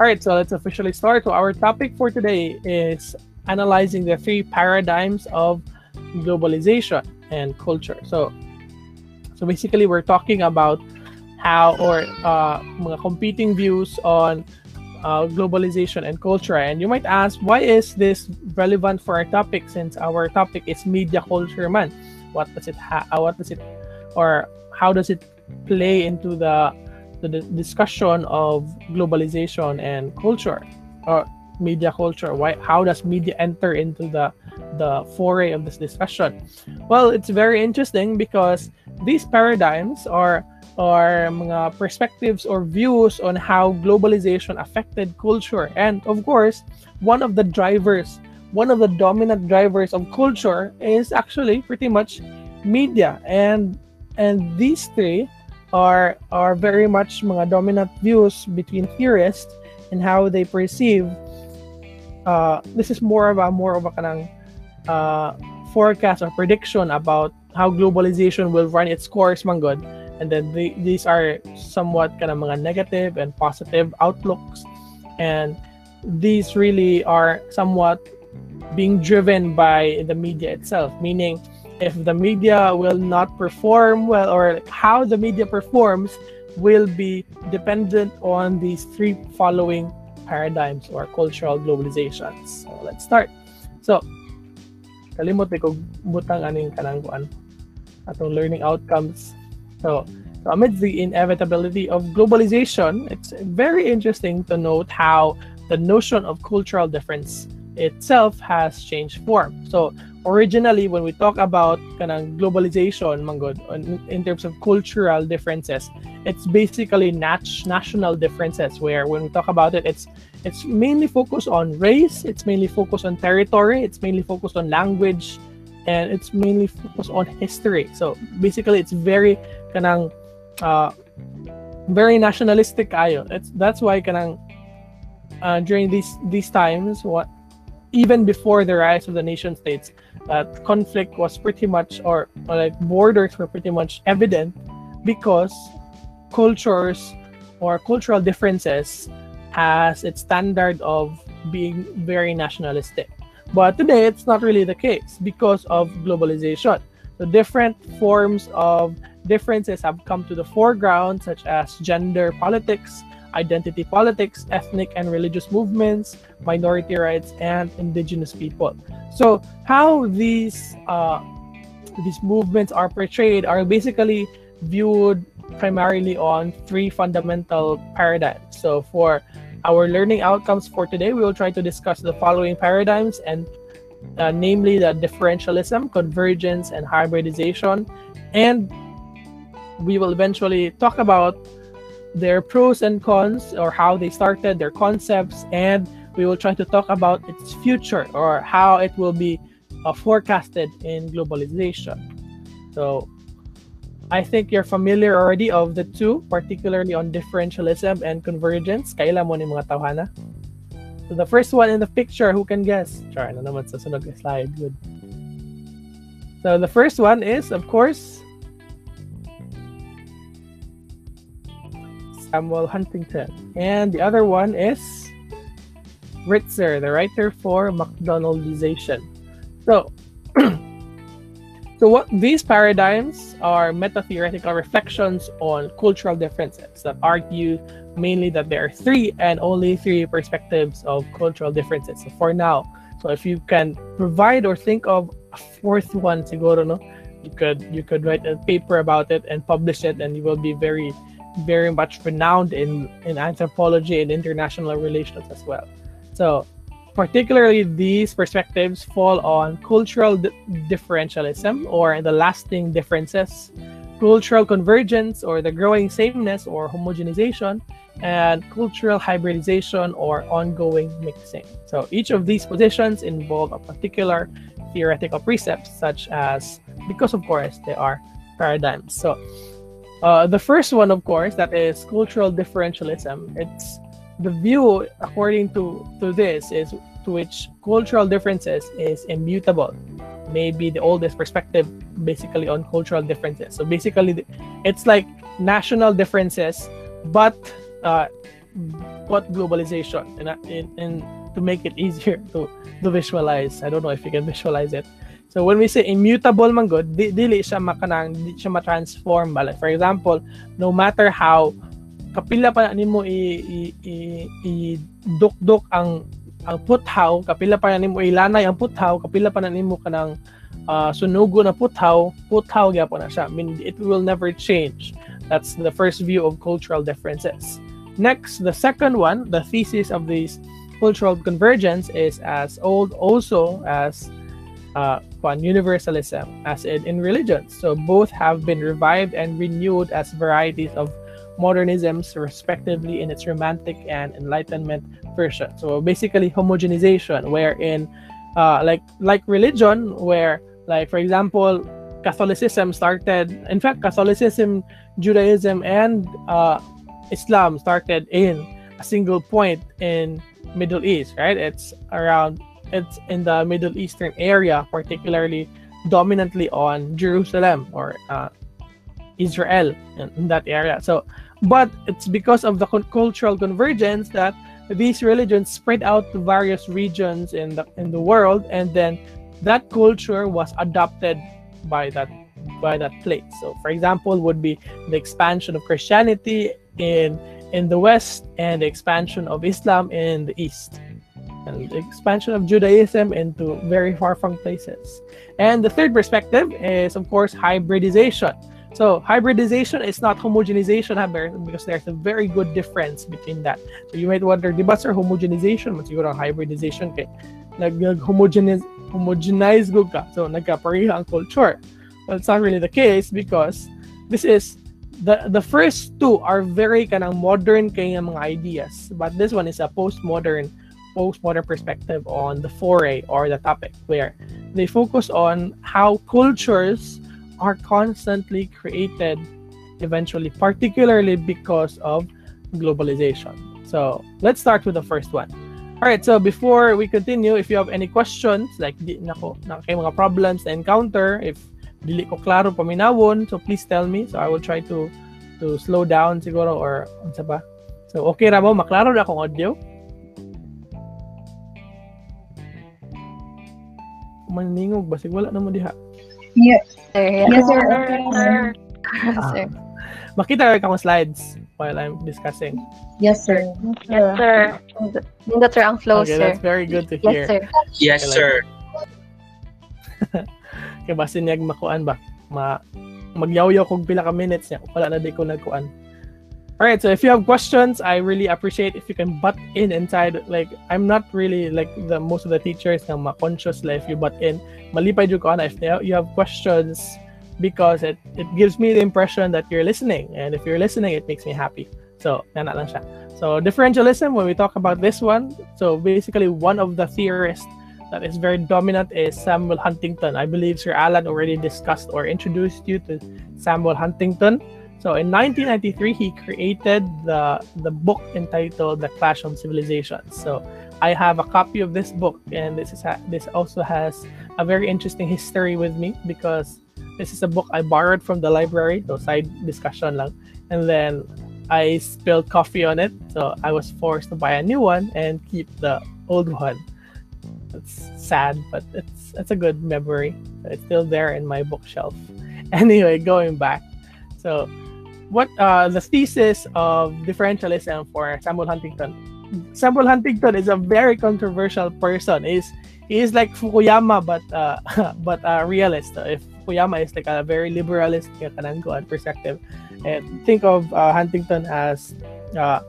All right, so let's officially start. So our topic for today is analyzing the three paradigms of globalization and culture. So, so basically, we're talking about how or uh, mga competing views on uh, globalization and culture. And you might ask, why is this relevant for our topic? Since our topic is media culture, man, what does it ha- uh, what does it or how does it play into the the discussion of globalization and culture or media culture? Why how does media enter into the the foray of this discussion? Well, it's very interesting because these paradigms are or perspectives or views on how globalization affected culture. And of course, one of the drivers, one of the dominant drivers of culture is actually pretty much media. And and these three are are very much mga dominant views between theorists and how they perceive uh, this is more of a more of a kanang uh, forecast or prediction about how globalization will run its course man good and then the, these are somewhat kind of mga negative and positive outlooks. And these really are somewhat being driven by the media itself meaning if the media will not perform well or how the media performs will be dependent on these three following paradigms or cultural globalizations. So let's start. So kalimot ko butang aning kanang kuan atong learning outcomes. So, so amidst the inevitability of globalization, it's very interesting to note how the notion of cultural difference itself has changed form. So originally when we talk about kanang globalization manggod in terms of cultural differences it's basically nat- national differences where when we talk about it it's it's mainly focused on race it's mainly focused on territory it's mainly focused on language and it's mainly focused on history so basically it's very kanang uh, very nationalistic ayo. It's that's why kanang uh, during these these times what even before the rise of the nation states that conflict was pretty much or, or like borders were pretty much evident because cultures or cultural differences has its standard of being very nationalistic. But today it's not really the case because of globalization. The different forms of differences have come to the foreground, such as gender politics, identity politics, ethnic and religious movements, minority rights, and indigenous people. So, how these uh, these movements are portrayed are basically viewed primarily on three fundamental paradigms. So, for our learning outcomes for today, we will try to discuss the following paradigms, and uh, namely the differentialism, convergence, and hybridization, and we will eventually talk about their pros and cons or how they started, their concepts, and we will try to talk about its future or how it will be uh, forecasted in globalization. So, I think you're familiar already of the two, particularly on differentialism and convergence. Kaila mo ni mga tawhana? So the first one in the picture, who can guess? Char, na naman sa sunog slide. Good. So the first one is, of course, Samuel Huntington. And the other one is Ritzer, the writer for McDonaldization. So, so what these paradigms are meta-theoretical reflections on cultural differences that argue mainly that there are three and only three perspectives of cultural differences. So for now, so if you can provide or think of a fourth one, siguro, no, you could you could write a paper about it and publish it, and you will be very very much renowned in, in anthropology and international relations as well. So, particularly these perspectives fall on cultural di- differentialism or the lasting differences, cultural convergence or the growing sameness or homogenization, and cultural hybridization or ongoing mixing. So, each of these positions involve a particular theoretical precepts, such as, because of course, they are paradigms. So, uh, the first one, of course, that is cultural differentialism. It's the view, according to, to this, is to which cultural differences is immutable. Maybe the oldest perspective, basically, on cultural differences. So basically, it's like national differences, but uh, what globalization and in, in, to make it easier to to visualize. I don't know if you can visualize it. So when we say immutable man good, di, dili siya makanang di siya ma-transform bala. For example, no matter how kapila pa nimo i, i, i, i dukdok ang ang puthaw, kapila pa nimo ilanay ang puthaw, kapila pa nimo kanang uh, sunugo na puthaw, puthaw gyapon na siya. I mean, it will never change. That's the first view of cultural differences. Next, the second one, the thesis of these cultural convergence is as old also as uh, universalism, as in, in religions. So both have been revived and renewed as varieties of modernisms, respectively, in its Romantic and Enlightenment version. So basically, homogenization, wherein, uh, like like religion, where like for example, Catholicism started. In fact, Catholicism, Judaism, and uh, Islam started in a single point in Middle East, right? It's around it's in the Middle Eastern area, particularly dominantly on Jerusalem or uh, Israel in, that area. So, but it's because of the cultural convergence that these religions spread out to various regions in the in the world, and then that culture was adopted by that by that place. So, for example, would be the expansion of Christianity in in the West and the expansion of Islam in the East, and expansion of Judaism into very far flung places. And the third perspective is, of course, hybridization. So hybridization is not homogenization because there's a very good difference between that. So you might wonder, di ba sir, homogenization, mas siguro hybridization kay nag-homogenize homogenize ka. So nagkapareha culture. Well, it's not really the case because this is the the first two are very kanang modern kay mga ideas, but this one is a postmodern postmodern perspective on the foray or the topic where they focus on how cultures are constantly created eventually particularly because of globalization. So let's start with the first one. All right so before we continue if you have any questions like di na kay mga problems na encounter if dili ko klaro paminawon so please tell me. So I will try to to slow down siguro or unsa ba? So okay ra mo maklaro na akong audio maningog ba? Sig wala na mo diha yes sir. yes sir. Sir. Sir makita ka akong slides while I'm discussing. Yes sir. Yes sir. Nindot sir ang flow okay sir. that's very good to yes hear. sir. Yes, Okay, sir. kay basin niyag makuan ba? Ma magyaw-yaw kog pila ka minutes niya. Wala na di ko nagkuan Alright, so if you have questions, I really appreciate if you can butt in inside. Like, I'm not really like the most of the teachers na ma-conscious like if you butt in. Malipay jud ko if you have questions because it, it gives me the impression that you're listening. And if you're listening, it makes me happy. So, nana lang siya. So, differentialism, when we talk about this one, so basically one of the theorists that is very dominant is Samuel Huntington. I believe Sir Alan already discussed or introduced you to Samuel Huntington. So in 1993, he created the the book entitled The Clash of Civilizations. So I have a copy of this book, and this is this also has a very interesting history with me because this is a book I borrowed from the library. So side discussion lang, and then I spilled coffee on it, so I was forced to buy a new one and keep the old one. It's sad, but it's it's a good memory. It's still there in my bookshelf. Anyway, going back, so what uh, the thesis of differentialism for Samuel Huntington. Samuel Huntington is a very controversial person. Is he is like Fukuyama but uh, but a realist. If Fukuyama is like a very liberalist perspective, and think of uh, Huntington as uh,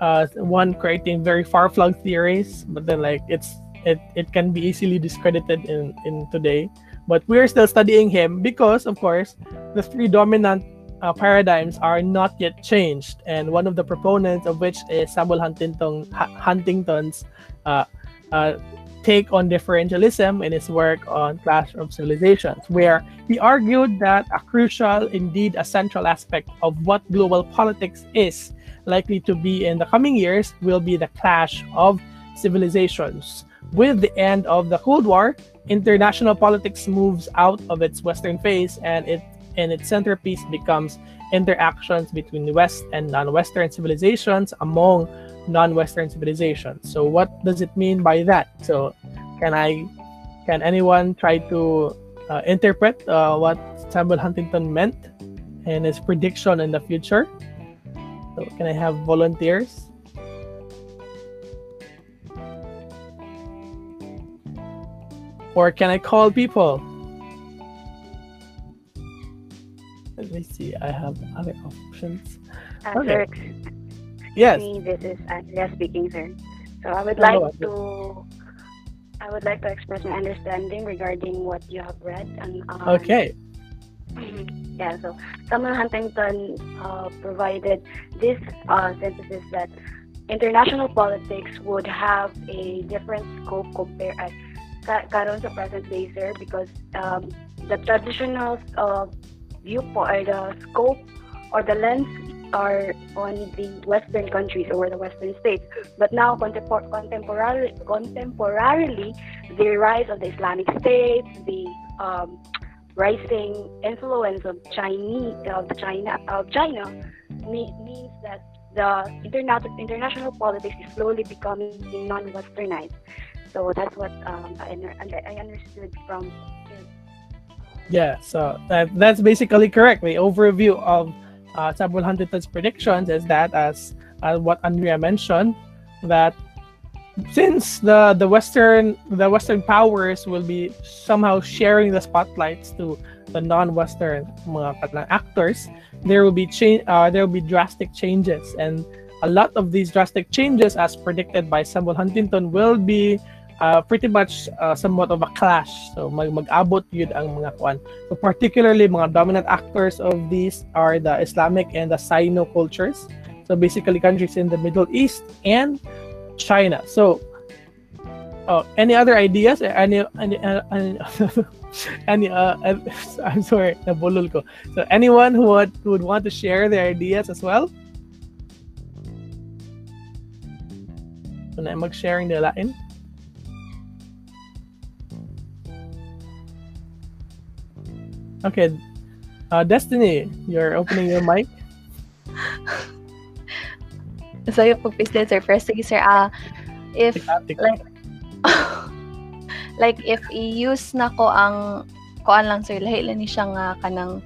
uh, one creating very far-flung theories, but then like it's it, it can be easily discredited in in today. But we're still studying him because, of course, the three dominant uh, paradigms are not yet changed, and one of the proponents of which is Samuel Huntington, Huntington's uh, uh, take on differentialism in his work on Clash of Civilizations, where he argued that a crucial, indeed a central aspect of what global politics is likely to be in the coming years will be the clash of civilizations. With the end of the Cold War, international politics moves out of its Western phase and it and its centerpiece becomes interactions between West and non-Western civilizations among non-Western civilizations. So what does it mean by that? So can I, can anyone try to uh, interpret uh, what Samuel Huntington meant and his prediction in the future? So can I have volunteers? Or can I call people? I have other options. Uh, Okay. Sir, Yes. me, this is Andrea speaking, sir. So I would Hello, like to I would like to express my understanding regarding what you have read and um, Okay. yeah, so Samuel Huntington uh, provided this uh, synthesis that international politics would have a different scope compared uh, ka- karon sa present day, sir, because um, the traditional uh, viewpoint, or the scope, or the lens are on the Western countries or the Western states. But now, contempor- contemporarily, contemporarily, the rise of the Islamic State, the um, rising influence of Chinese of China of China me- means that the interna- international politics is slowly becoming non-westernized. So that's what um, I, I understood from his Yeah, so that, that's basically correct. The overview of uh, Samuel Huntington's predictions is that, as uh, what Andrea mentioned, that since the the Western the Western powers will be somehow sharing the spotlights to the non-Western actors, there will be change. Uh, there will be drastic changes, and a lot of these drastic changes, as predicted by Samuel Huntington, will be uh, pretty much uh, somewhat of a clash. So mag mag-abot yun ang mga kwan. So particularly mga dominant actors of these are the Islamic and the Sino cultures. So basically countries in the Middle East and China. So oh, any other ideas? Any any uh, any, any uh, uh, I'm sorry, nabulol ko. So anyone who would, who would want to share their ideas as well? So na mag-sharing nila in. Okay. Uh, Destiny, you're opening your mic. So yung pag-face sir, first sige sir, ah, if, like, like if i-use na ko ang, kuan lang sir, lahi lang ni siya nga kanang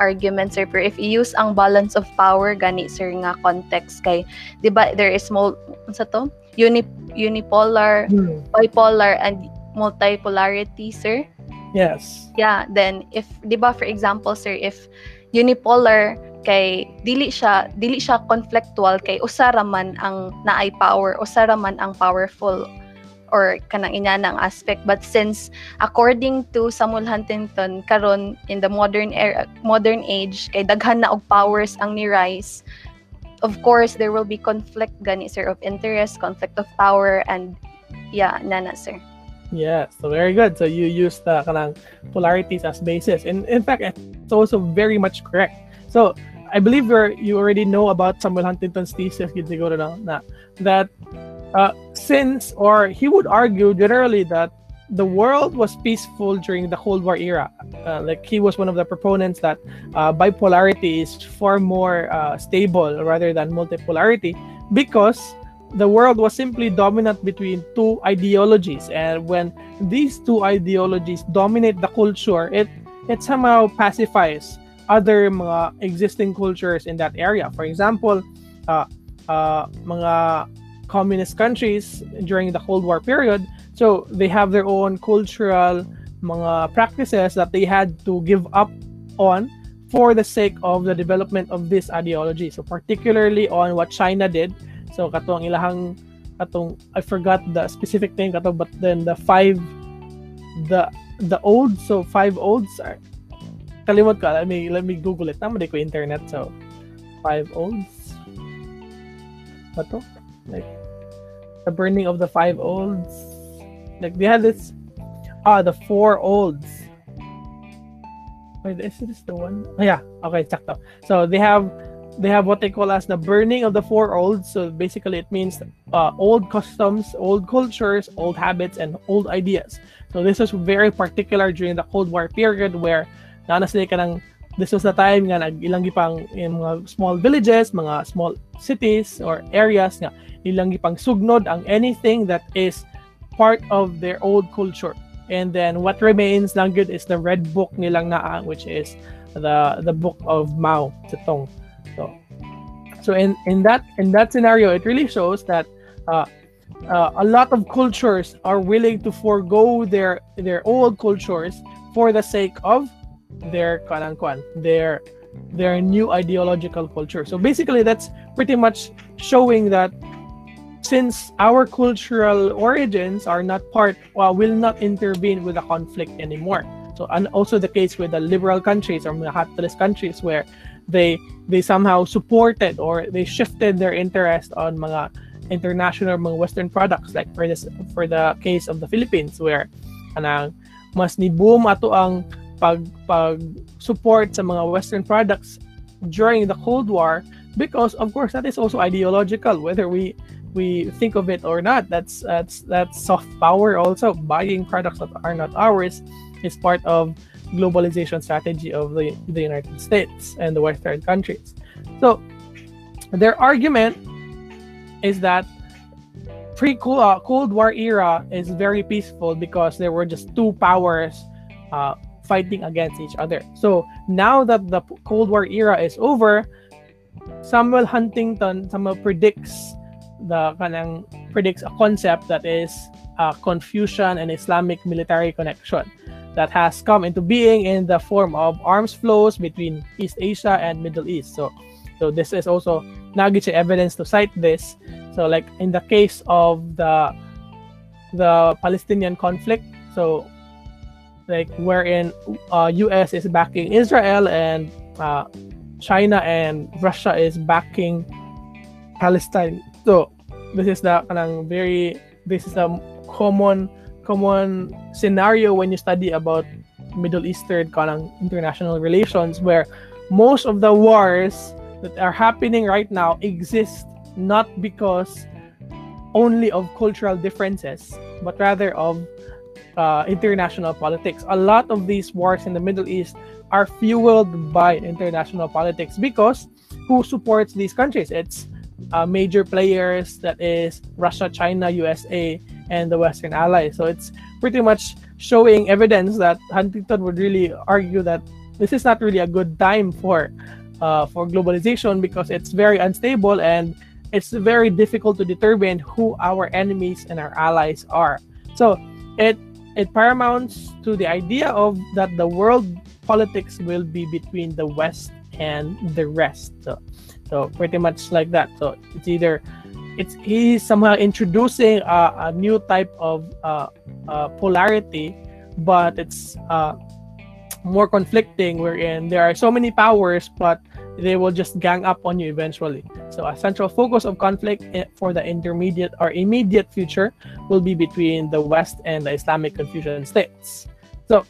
argument sir, pero if i-use ang balance of power, gani sir nga context kay, di ba, there is mul, ano sa to? Uni, unipolar, Hmm. bipolar, and multipolarity sir. Yes. Yeah, then if 'di ba for example sir if unipolar kay dili siya dili siya conflictual kay usara man ang naay power usara man ang powerful or kanang inana ang aspect but since according to Samuel Huntington karon in the modern era modern age kay daghan na og powers ang ni rise of course there will be conflict gani sir of interest conflict of power and yeah nana sir Yeah, so very good. So you use the kanang polarities as basis. And in fact, it's also very much correct. So I believe you're, you already know about Samuel Huntington's thesis, na that uh, since, or he would argue generally that the world was peaceful during the Cold War era. Uh, like he was one of the proponents that uh, bipolarity is far more uh, stable rather than multipolarity because the world was simply dominant between two ideologies. And when these two ideologies dominate the culture it it somehow pacifies other mga existing cultures in that area. For example uh, uh, mga communist countries during the cold war period. So they have their own cultural mga practices that they had to give up on for the sake of the development of this ideology. So particularly on what china did So katong ilahang katong I forgot the specific name katong but then the five the the old so five olds are kalimot ka let me let me google it. Tama di ko internet so five olds. What to? Like the burning of the five olds. Like they had this ah the four olds. Wait is this the one? Oh, yeah. Okay sakto so they have they have what they call as the burning of the four olds. So basically, it means uh, old customs, old cultures, old habits, and old ideas. So this was very particular during the Cold War period where na sila ka ng this was the time nga nag ilang gipang yung mga small villages, mga small cities or areas nga ilang gipang sugnod ang anything that is part of their old culture. And then what remains lang good is the red book nilang naa which is the the book of Mao Zedong. So so in in that in that scenario it really shows that uh, uh, a lot of cultures are willing to forego their their old cultures for the sake of their kwan their their new ideological culture. So basically, that's pretty much showing that since our cultural origins are not part, well, will not intervene with the conflict anymore. So, and also the case with the liberal countries or capitalist countries where they they somehow supported or they shifted their interest on mga international mga Western products like for this for the case of the Philippines where anang mas ni boom ato ang pag pag support sa mga Western products during the Cold War because of course that is also ideological whether we we think of it or not. That's that's that's soft power also. Buying products that are not ours is part of globalization strategy of the, the united states and the western countries. So their argument is that pre uh, cold war era is very peaceful because there were just two powers uh, fighting against each other. So now that the cold war era is over samuel huntington somehow predicts the kanang predicts a concept that is uh, Confucian and Islamic military connection that has come into being in the form of arms flows between East Asia and Middle East. So, so this is also nagiche evidence to cite this. So, like in the case of the the Palestinian conflict, so like wherein uh, U.S. is backing Israel and uh, China and Russia is backing Palestine. So this is the very this is a common common scenario when you study about Middle Eastern kanang international relations where most of the wars that are happening right now exist not because only of cultural differences but rather of uh, international politics. A lot of these wars in the Middle East are fueled by international politics because who supports these countries? It's uh, major players that is Russia, China, USA, and the Western allies. So it's pretty much showing evidence that Huntington would really argue that this is not really a good time for uh, for globalization because it's very unstable and it's very difficult to determine who our enemies and our allies are. So it it paramounts to the idea of that the world politics will be between the West and the rest. So so pretty much like that. So it's either it's he's somehow introducing a, a new type of uh, uh, polarity, but it's uh, more conflicting. Wherein there are so many powers, but they will just gang up on you eventually. So a central focus of conflict eh, for the intermediate or immediate future will be between the West and the Islamic Confucian states. So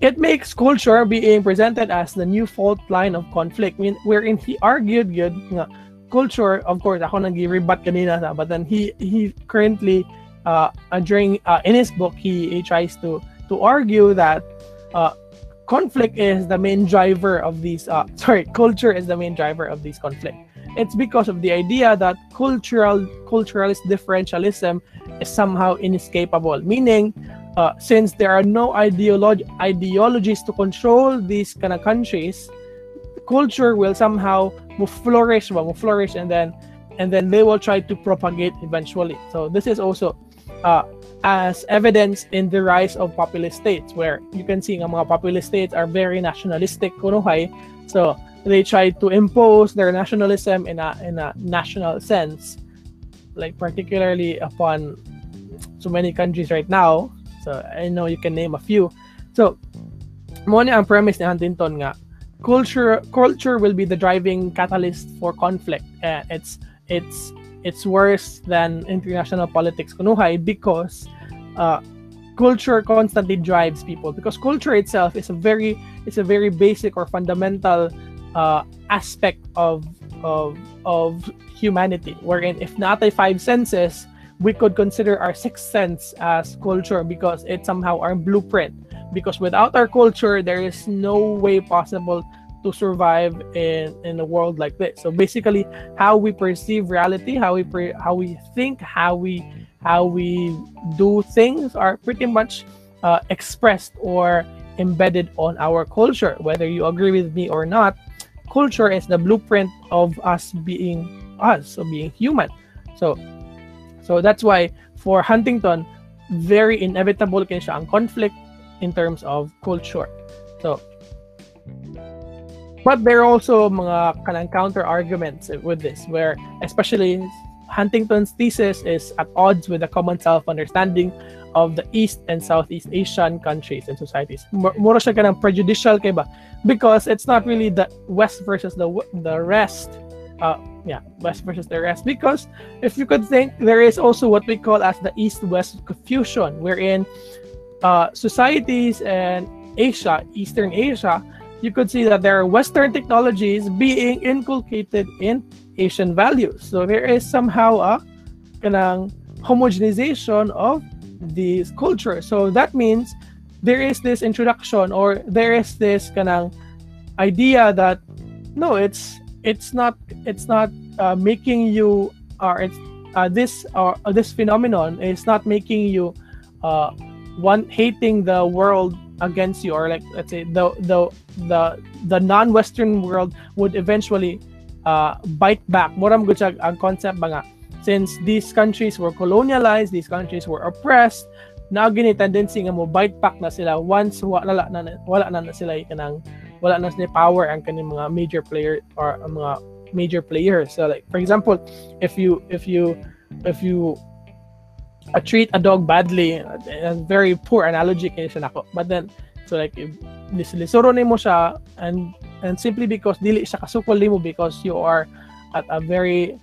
it makes culture being presented as the new fault line of conflict wherein he argued good culture of course ako nang rebut kanina sa but then he he currently uh, uh during uh, in his book he, he tries to to argue that uh, conflict is the main driver of these uh, sorry culture is the main driver of these conflict. It's because of the idea that cultural culturalist differentialism is somehow inescapable. Meaning uh, since there are no ideolo- ideologies to control these kind of countries, culture will somehow flourish, will flourish, and then and then they will try to propagate eventually. So this is also uh, as evidence in the rise of populist states, where you can see nga mga populist states are very nationalistic. So they try to impose their nationalism in a in a national sense, like particularly upon so many countries right now So I know you can name a few. So mo ang premise ni Huntington nga culture culture will be the driving catalyst for conflict. Uh, it's it's it's worse than international politics kunuhay because uh, culture constantly drives people because culture itself is a very it's a very basic or fundamental uh, aspect of of of humanity wherein if natay five senses we could consider our sixth sense as culture because it's somehow our blueprint because without our culture there is no way possible to survive in in a world like this. So basically how we perceive reality how we pre- how we think how we how we do things are pretty much uh, expressed or embedded on our culture. Whether you agree with me or not culture is the blueprint of us being us so being human. So so that's why for huntington very inevitable siya ang conflict in terms of culture so but there are also mga kanang counter arguments with this where especially huntington's thesis is at odds with the common self-understanding of the East and Southeast Asian countries and societies. Mura siya kanang prejudicial kay ba? Because it's not really the West versus the the rest. Uh, yeah, West versus the rest. Because if you could think, there is also what we call as the East-West confusion, wherein uh, societies and Asia, Eastern Asia, you could see that there are Western technologies being inculcated in Asian values. So there is somehow a kanang homogenization of this culture. So that means there is this introduction or there is this kanang idea that no, it's it's not it's not uh, making you or it's uh, this or uh, this phenomenon is not making you uh, one hating the world against you or like let's say the the the the non-western world would eventually uh, bite back mo ram ang concept ba nga since these countries were colonialized, these countries were oppressed, na gini tendency nga mo bite back na sila once wala na wala na, na sila kanang wala na sila power ang kaning mga major player or mga major players. So like for example, if you if you if you uh, treat a dog badly, a very poor analogy kay siya nako. But then so like if lisoro nimo siya and and simply because dili siya kasukol nimo because you are at a very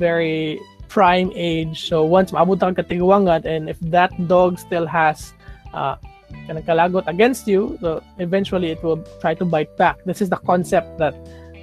very prime age. So once maabot ang katiguangan and if that dog still has uh, kalagot against you, so eventually it will try to bite back. This is the concept that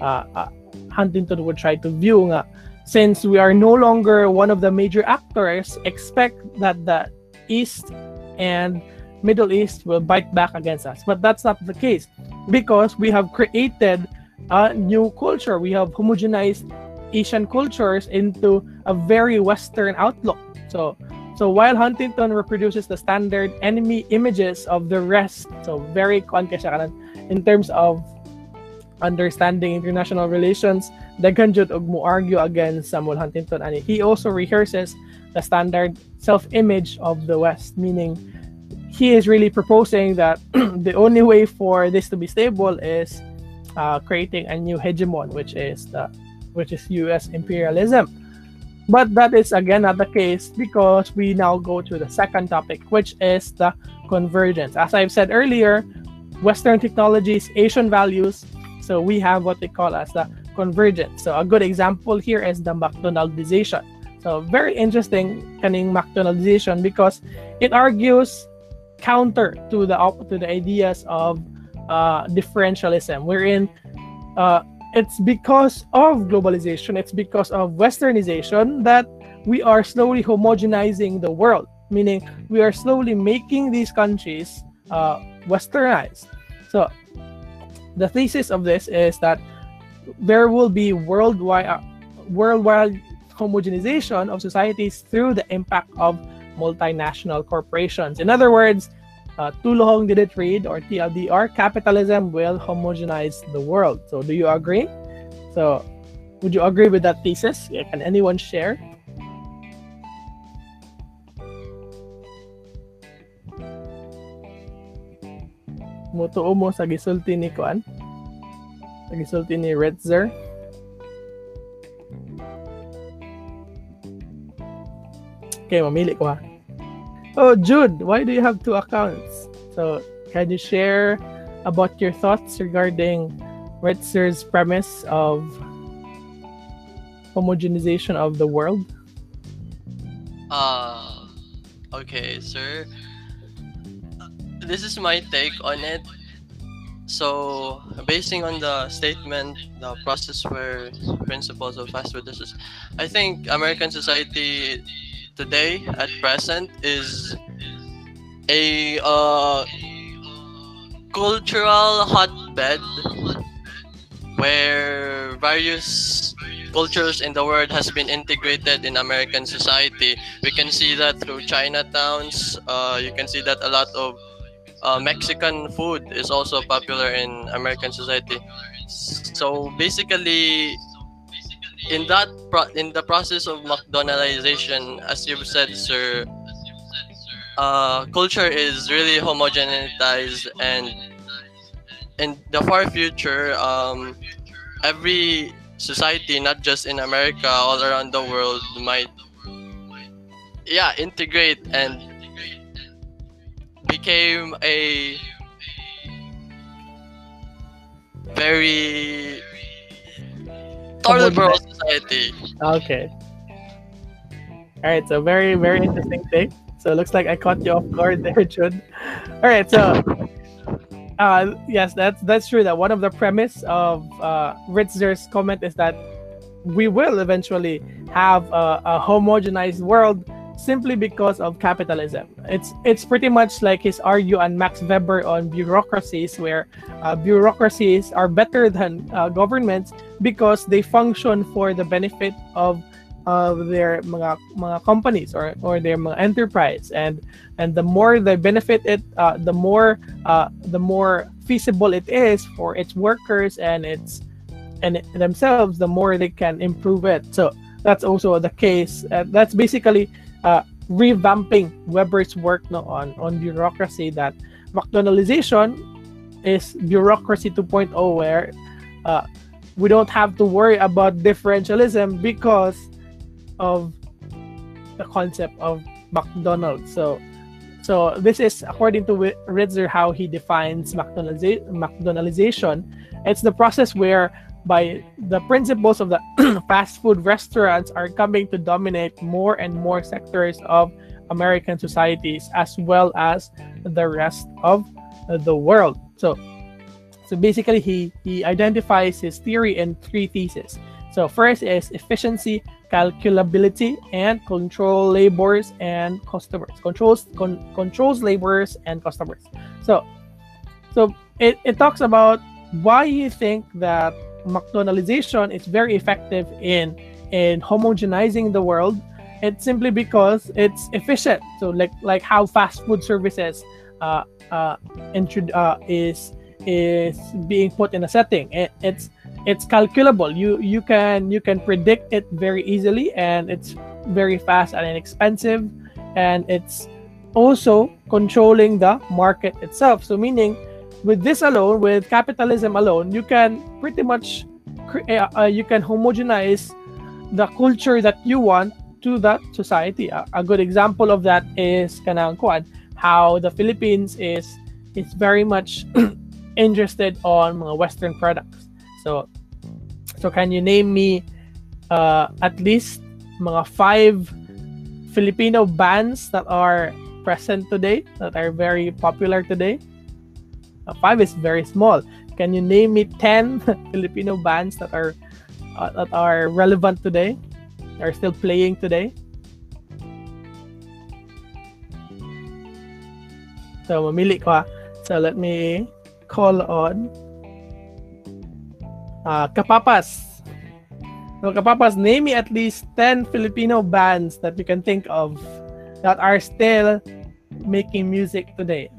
uh, uh, Huntington would try to view nga. Since we are no longer one of the major actors, expect that the East and Middle East will bite back against us. But that's not the case because we have created a new culture. We have homogenized Asian cultures into a very Western outlook. So, so while Huntington reproduces the standard enemy images of the rest, so very siya in terms of understanding international relations, daghan jud og argue against Samuel Huntington and he also rehearses the standard self-image of the West, meaning he is really proposing that the only way for this to be stable is uh, creating a new hegemon, which is the which is US imperialism. But that is again not the case because we now go to the second topic, which is the convergence. As I've said earlier, Western technologies, Asian values, so we have what they call as the convergence. So a good example here is the McDonaldization. So very interesting kaning McDonaldization because it argues counter to the to the ideas of uh, differentialism, wherein uh, it's because of globalization, it's because of westernization that we are slowly homogenizing the world, meaning we are slowly making these countries uh, westernized. So the thesis of this is that there will be worldwide uh, worldwide homogenization of societies through the impact of multinational corporations. In other words, uh, Tulohong did it read or TLDR, capitalism will homogenize the world. So do you agree? So would you agree with that thesis? Can anyone share? Mutuo mo sa gisulti ni Kuan? Sa gisulti ni Ritzer? Okay, mamili ko ha. Oh, Jude, why do you have two accounts? So, can you share about your thoughts regarding Ritzer's premise of homogenization of the world? Uh, okay, sir. This is my take on it. So, basing on the statement, the process where principles of fast food I think American society today at present is a uh, cultural hotbed where various cultures in the world has been integrated in American society. We can see that through Chinatowns. Uh, you can see that a lot of uh, Mexican food is also popular in American society. So basically, in that pro- in the process of McDonaldization, as you've said, sir, uh, culture is really homogenized and in the far future, um, every society, not just in America, all around the world, might yeah integrate and became a very bowl society. Okay. All right. So very very interesting thing. So it looks like I caught you off guard there, Jun. All right. So uh, yes, that's that's true. That one of the premise of uh, Ritzer's comment is that we will eventually have a, a homogenized world simply because of capitalism. It's it's pretty much like his argue on Max Weber on bureaucracies, where uh, bureaucracies are better than uh, governments because they function for the benefit of of their mga, mga companies or, or their mga enterprise. And and the more they benefit it uh, the more uh, the more feasible it is for its workers and its and themselves the more they can improve it. So that's also the case. Uh, that's basically uh, revamping Weber's work no, on on bureaucracy that McDonaldization is bureaucracy 2.0 where uh, we don't have to worry about differentialism because of the concept of McDonald's. So, so this is according to Ritzer how he defines McDonaldization. It's the process where by the principles of the fast food restaurants are coming to dominate more and more sectors of American societies as well as the rest of the world. So, so basically, he he identifies his theory in three theses. So first is efficiency, calculability, and control laborers and customers. Controls con- controls laborers and customers. So so it, it talks about why you think that McDonaldization is very effective in in homogenizing the world. It's simply because it's efficient. So like like how fast food services uh, uh, uh, is is being put in a setting. It, it's it's calculable you you can you can predict it very easily and it's very fast and inexpensive and it's also controlling the market itself so meaning with this alone with capitalism alone you can pretty much uh, uh, you can homogenize the culture that you want to that society a, a good example of that is kanang how the philippines is is very much interested on western products so, so can you name me uh, at least mga five Filipino bands that are present today, that are very popular today? Uh, five is very small. Can you name me 10 Filipino bands that are uh, that are relevant today? Are still playing today? So, mamili ko So, let me call on Uh, Kapapas. So, Kapapas, name me at least 10 Filipino bands that you can think of that are still making music today.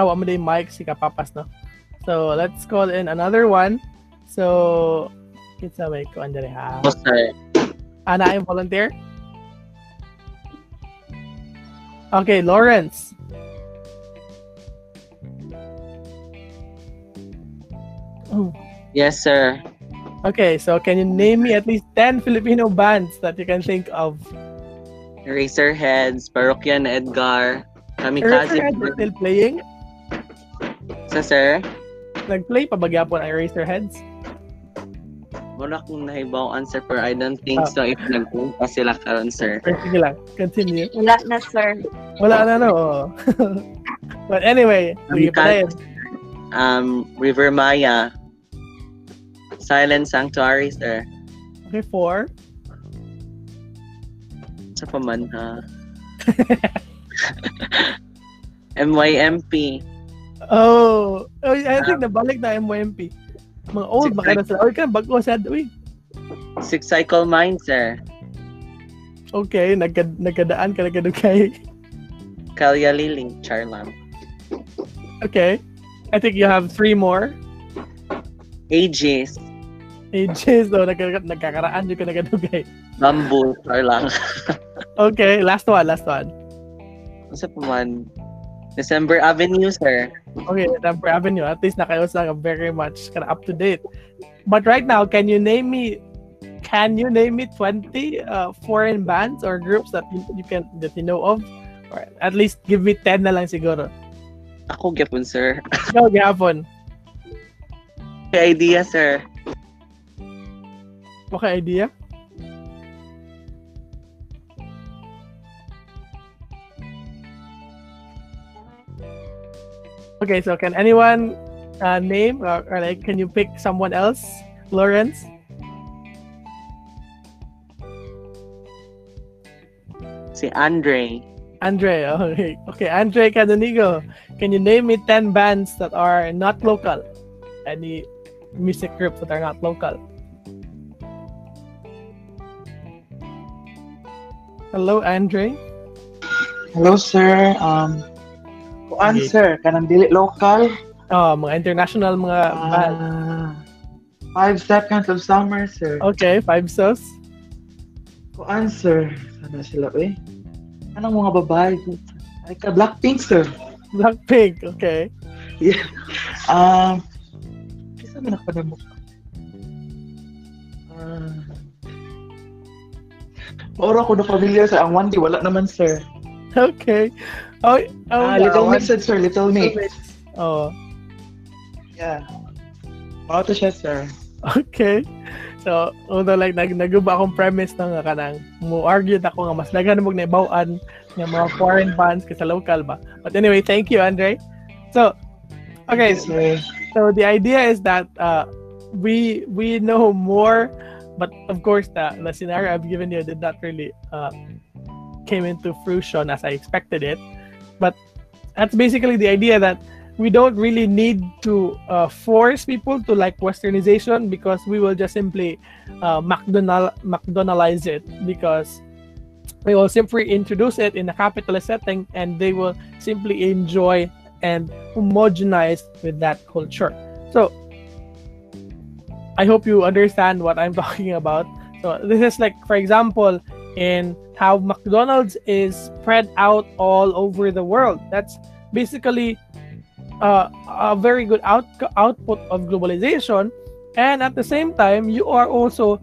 Oh, I'm gonna mic si Kapapas, no? So, let's call in another one. So, it's a way ko andare ha. Okay. Ana, I'm volunteer. Okay, Lawrence. Oh. Yes, sir. Okay, so can you name me at least 10 Filipino bands that you can think of? Eraserheads, Parokya ni Edgar, Kamikazee. Eraserheads are still playing? Sa sir? Nag-play pa ba gyapon ang Eraserheads? Wala akong nahibaw answer pero I don't think Ah. so if nagpunta sila karon sir. Sige lang, continue. Wala na, sir. Wala na, no? But anyway, pa rin. Um, River Maya, Silent Sanctuary, sir. Okay, four. Sa paman ha. MYMP. Oh, I think nabalik na MYMP. Mga old, baka na sila. Uy, ka, bago sad. Uy, Six Cycle Mind, sir. okay, nagka, nagkadaan ka, nagkadugay. Kalya Liling, Charlam. Okay. I think you have three more. Aegis, Ages, no, nagka, nagkakaraan yung ka nagkadugay. Bamboo, Charlang. Okay, last one, last one. Sa paman. December Avenue, sir. Okay, Number Avenue. At least nakayos lang very much kind of up to date. But right now, can you name me can you name me 20 uh, foreign bands or groups that you, you can that you know of? Or at least give me 10 na lang siguro. Ako gyapon, sir. Go, gihapon. May idea, sir. Okay, idea? Okay, so can anyone uh, name or, or like can you pick someone else? Lawrence? Si Andre. Andre, okay. Okay, Andre Canonigo. Can you name me 10 bands that are not local? Any music groups that are not local? Hello, Andre. Hello, sir. Um, kuan, Okay. sir. Kanang dili local. Oh, mga international mga. Ah, five seconds of summer, sir. Okay, five sos. Kuan, sir. Sana sila, eh. Anong mga babae? Ay ka, Blackpink, sir. Blackpink, okay. Um, isa man ako na mo. Ah. Oro ko na familiar sa ang one day, wala naman, sir. Okay. Oh, oh Ah, Little Mix, sir. Little Mix. Oh, Yeah. Mga to siya, sir. okay. So, although like nag naguba akong premise ng kanang mo argue ako nga mas daghan mo naibawaan ng mga foreign bands kaysa local ba. But anyway, thank you, Andre. So, okay, Yes, so the idea is that uh, we we know more, but of course the the scenario I've given you did not really uh, came into fruition as I expected it. But that's basically the idea that we don't really need to uh, force people to like westernization because we will just simply uh, McDonald McDonaldize it because we will simply introduce it in a capitalist setting and they will simply enjoy and homogenize with that culture. So I hope you understand what I'm talking about. So this is like, for example, in how McDonald's is spread out all over the world. That's basically uh, a very good out- output of globalization. And at the same time, you are also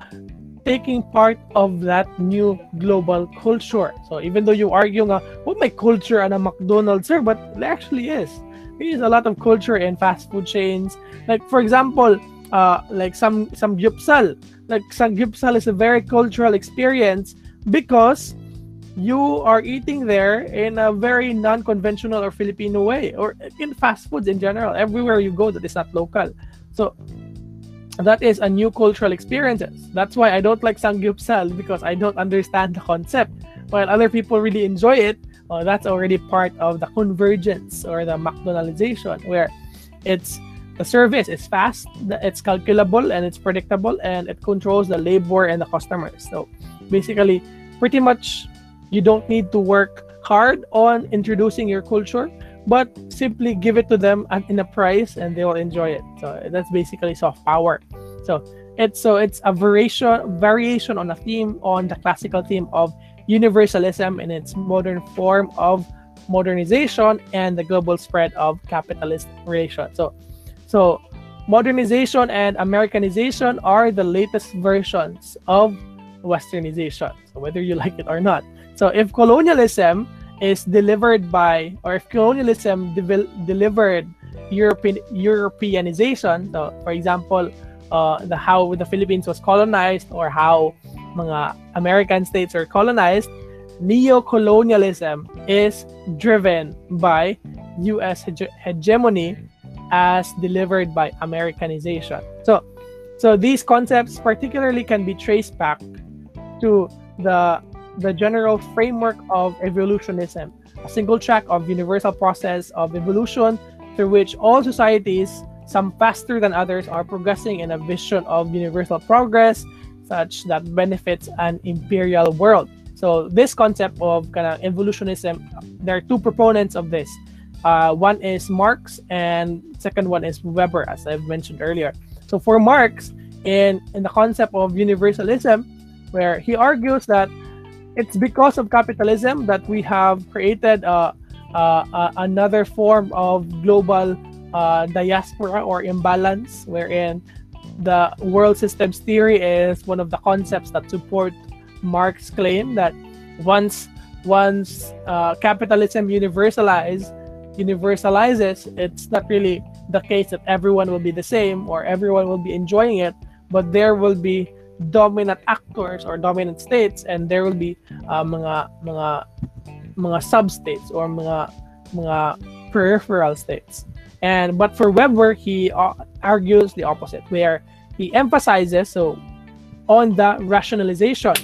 taking part of that new global culture. So even though you argue nga, what my culture and a McDonald's, sir, but it actually is. There is a lot of culture in fast food chains. Like for example, uh, like some samgyupsal. Like samgyupsal is a very cultural experience because you are eating there in a very non-conventional or Filipino way, or in fast foods in general. Everywhere you go, that is not local. So that is a new cultural experiences. That's why I don't like samgyupsal because I don't understand the concept. While other people really enjoy it, uh, that's already part of the convergence or the McDonaldization, where it's the service is fast, it's calculable, and it's predictable, and it controls the labor and the customers. So basically, pretty much, you don't need to work hard on introducing your culture, but simply give it to them at, in a price, and they will enjoy it. So that's basically soft power. So it's so it's a variation variation on a theme on the classical theme of universalism in its modern form of modernization and the global spread of capitalist relations. So so modernization and Americanization are the latest versions of westernization. So whether you like it or not. So if colonialism is delivered by or if colonialism devel- delivered European Europeanization, so for example, uh, the how the Philippines was colonized or how mga American states are colonized, neo-colonialism is driven by U.S. hege- hegemony as delivered by Americanization. So, so these concepts particularly can be traced back to the the general framework of evolutionism, a single track of universal process of evolution through which all societies, some faster than others, are progressing in a vision of universal progress such that benefits an imperial world. So this concept of kind of evolutionism, there are two proponents of this. Uh, one is Marx, and second one is Weber, as I've mentioned earlier. So for Marx, in in the concept of universalism, where he argues that it's because of capitalism that we have created uh, uh, uh, another form of global uh, diaspora or imbalance, wherein the world systems theory is one of the concepts that support Marx's claim that once once uh, capitalism universalize universalizes, it's not really the case that everyone will be the same or everyone will be enjoying it, but there will be dominant actors or dominant states and there will be uh, mga mga mga sub-states or mga mga peripheral states. And but for Weber, he uh, argues the opposite, where he emphasizes so on the rationalization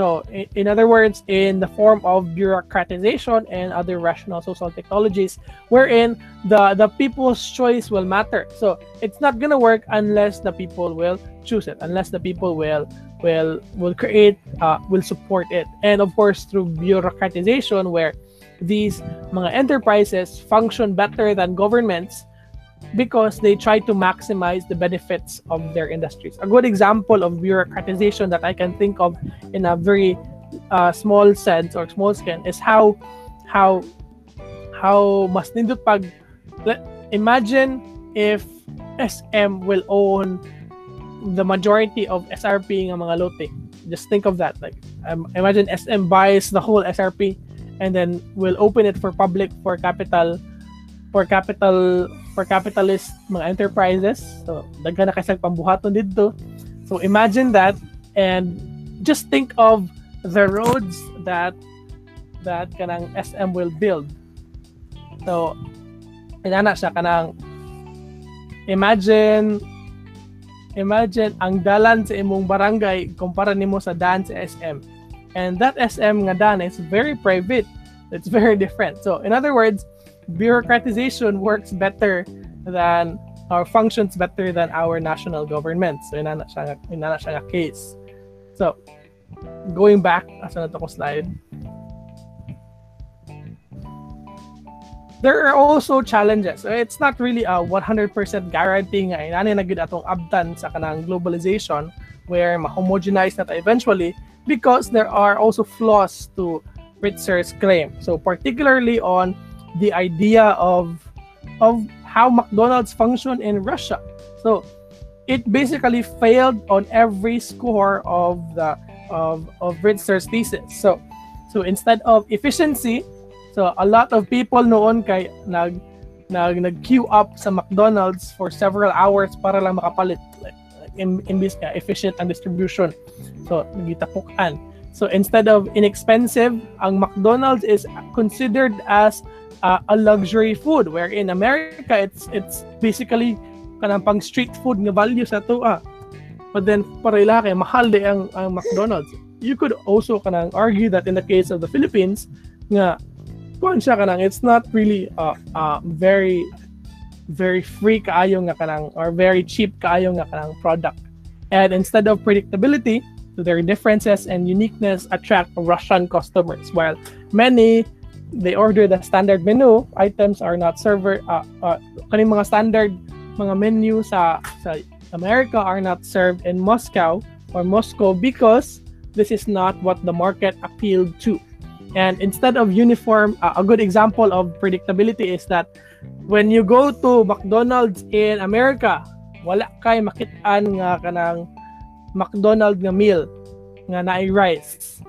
so, in, other words, in the form of bureaucratization and other rational social technologies, wherein the, the people's choice will matter. So, it's not gonna work unless the people will choose it, unless the people will will will create, uh, will support it, and of course through bureaucratization, where these mga enterprises function better than governments because they try to maximize the benefits of their industries. A good example of bureaucratization that I can think of in a very uh, small sense or small scale is how how how mas pag imagine if SM will own the majority of SRP ng mga lote. Just think of that. Like um, imagine SM buys the whole SRP and then will open it for public for capital for capital for capitalist mga enterprises. So, daghan na kasi pambuhaton dito. So, imagine that and just think of the roads that that kanang SM will build. So, inana siya kanang imagine imagine ang dalan sa imong barangay kumpara nimo sa daan sa SM. And that SM nga daan is very private. It's very different. So, in other words, bureaucratization works better than or functions better than our national government. So, inana siya, case. So, going back, asa na to slide. There are also challenges. It's not really a 100% guarantee nga eh. inani na gid atong abtan sa kanang globalization where ma-homogenize na eventually because there are also flaws to Ritzer's claim. So particularly on the idea of of how McDonald's function in Russia. So it basically failed on every score of the of of Pritzker's thesis. So so instead of efficiency, so a lot of people noon kay nag nag nag-queue up sa McDonald's for several hours para lang makapalit like, in in this uh, efficient and distribution. So nagitapukan. So instead of inexpensive, ang McDonald's is considered as uh, a luxury food where in America it's it's basically kanang pang street food nga value sa to ah. But then para kay mahal de ang, ang McDonald's. You could also kanang argue that in the case of the Philippines nga kuan siya kanang it's not really uh, uh, very very free kaayo nga kanang or very cheap kaayo nga kanang product. And instead of predictability, their differences and uniqueness attract Russian customers. While many they order the standard menu items are not server uh, uh kaning mga standard mga menu sa sa America are not served in Moscow or Moscow because this is not what the market appealed to. And instead of uniform uh, a good example of predictability is that when you go to McDonald's in America wala kay makit-an nga kanang McDonald's nga meal nga naay rice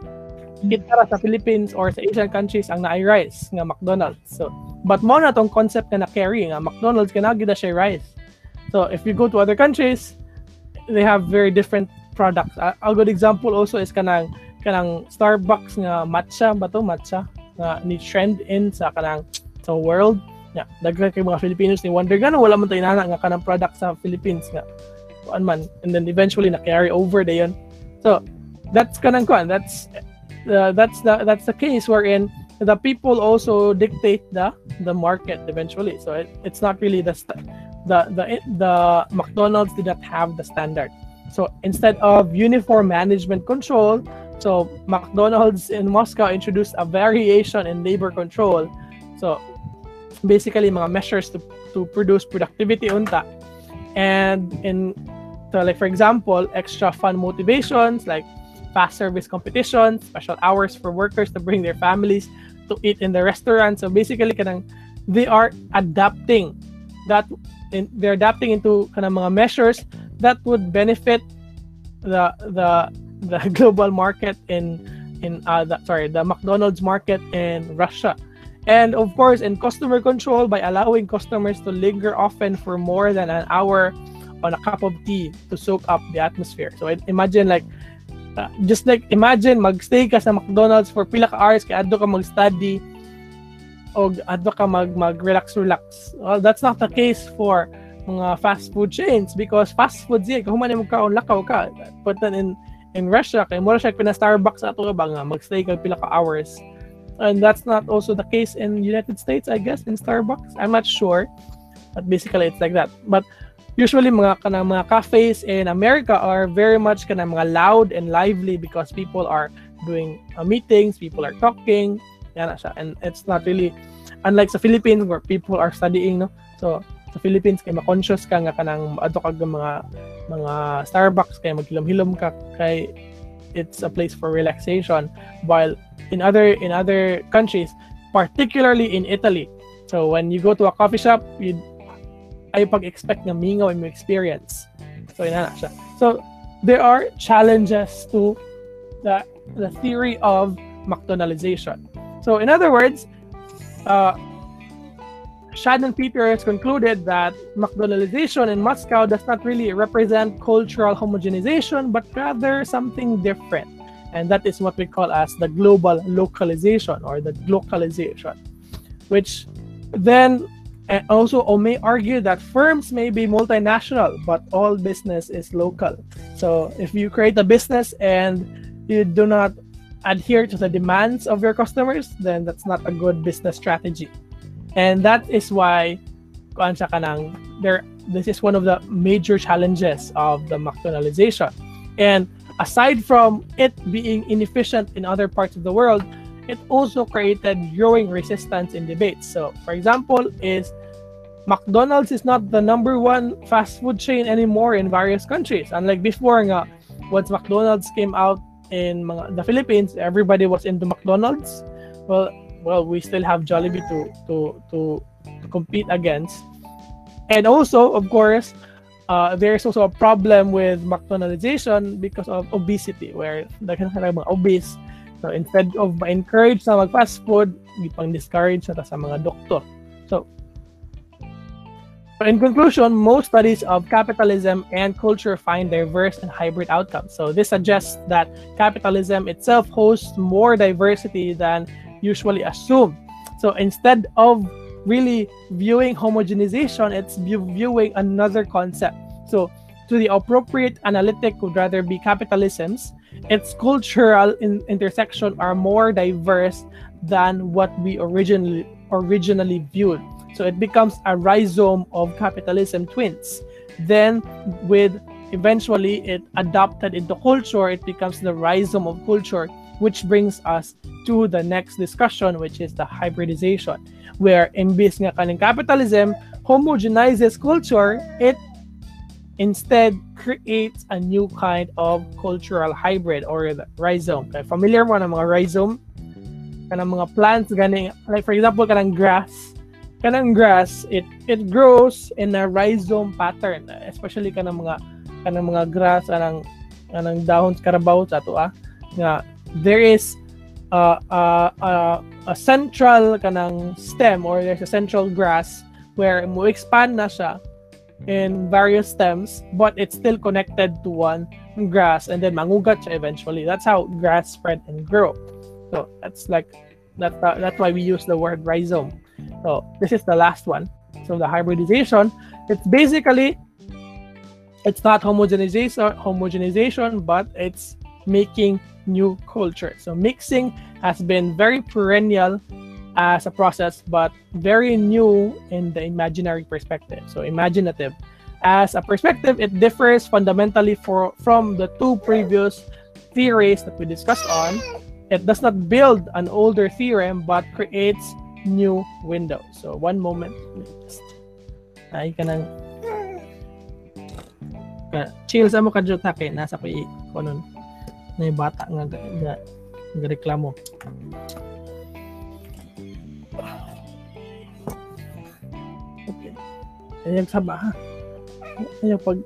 kita sa Philippines or sa Asian countries ang naay rice nga McDonald's. So, but mo na tong concept na na-carry nga McDonald's kana gid siya rice. So, if you go to other countries, they have very different products. A, a good example also is kanang kanang Starbucks nga matcha ba to matcha nga ni trend in sa kanang sa world. Yeah, daghan kay mga Filipinos ni wonder gano wala man tayo nana nga kanang product sa Philippines nga kuan man and then eventually na carry over dayon. So, that's kanang kuan that's uh, that's the that's the case wherein the people also dictate the the market eventually. So it, it's not really the the the the McDonald's did not have the standard. So instead of uniform management control, so McDonald's in Moscow introduced a variation in labor control. So basically mga measures to, to produce productivity unta. And in so like for example, extra fun motivations like fast service competitions, special hours for workers to bring their families to eat in the restaurant. So basically they are adapting that in, they're adapting into kind of mga measures that would benefit the the the global market in in uh the, sorry the McDonald's market in Russia. And of course, in customer control by allowing customers to linger often for more than an hour on a cup of tea to soak up the atmosphere. So imagine like uh, just like imagine magstay ka sa McDonald's for pila ka hours kay adto ka mag-study o adto ka mag mag-relax relax. Well, that's not the case for mga fast food chains because fast food siya kahuman mo ka on lakaw ka. But then in in Russia kay mo siya pina Starbucks ato ka ba nga magstay ka pila ka hours. And that's not also the case in United States, I guess, in Starbucks. I'm not sure. But basically it's like that. But usually mga kana mga cafes in America are very much kana mga loud and lively because people are doing uh, meetings, people are talking, yan siya. And it's not really unlike sa Philippines where people are studying, no. So sa Philippines kay ma-conscious ka nga kanang adto kag mga mga Starbucks kay maghilom-hilom ka kay it's a place for relaxation while in other in other countries particularly in Italy so when you go to a coffee shop you ay pag-expect ng mingaw mo experience. So ina na siya. So there are challenges to the the theory of McDonaldization. So in other words uh, Shannon Peters concluded that McDonaldization in Moscow does not really represent cultural homogenization, but rather something different. And that is what we call as the global localization or the glocalization, which then eh, also may argue that firms may be multinational, but all business is local. So if you create a business and you do not adhere to the demands of your customers, then that's not a good business strategy. And that is why kanang there this is one of the major challenges of the McDonaldization. And aside from it being inefficient in other parts of the world, it also created growing resistance in debates. So, for example, is McDonald's is not the number one fast food chain anymore in various countries. Unlike before nga, once McDonald's came out in the Philippines, everybody was into McDonald's. Well, well, we still have Jollibee to to to, to compete against. And also, of course, uh, there's also a problem with McDonaldization because of obesity, where the mga obese. So instead of ma-encourage sa mag-fast food, ipang discourage sa sa mga doktor. So, in conclusion, most studies of capitalism and culture find diverse and hybrid outcomes. So this suggests that capitalism itself hosts more diversity than usually assume. So instead of really viewing homogenization, it's viewing another concept. So to the appropriate analytic would rather be capitalisms, its cultural in- intersection are more diverse than what we originally originally viewed. So it becomes a rhizome of capitalism twins. Then with eventually it adopted into culture, it becomes the rhizome of culture, which brings us to the next discussion, which is the hybridization, where imbis nga kaning capitalism homogenizes culture, it instead creates a new kind of cultural hybrid or the rhizome. Kaya familiar mo na mga rhizome? Kanang mga plants, gani, like for example, kanang grass, kanang grass, it it grows in a rhizome pattern, especially kanang mga kanang mga grass, kanang kanang dahon karabaw sa ato ah, nga there is uh, uh, uh, a central kanang stem or there's a central grass where mo expand na siya in various stems but it's still connected to one grass and then mangugat siya eventually. That's how grass spread and grow. So that's like that uh, that's why we use the word rhizome. So this is the last one. So the hybridization it's basically it's not homogenization homogenization but it's making new culture. So mixing has been very perennial as a process, but very new in the imaginary perspective. So imaginative. As a perspective, it differs fundamentally for, from the two previous theories that we discussed on. It does not build an older theorem, but creates new windows. So one moment. Ay ka nang chill sa mo ka kay nasa ko i bata reklamo. Okay. Pag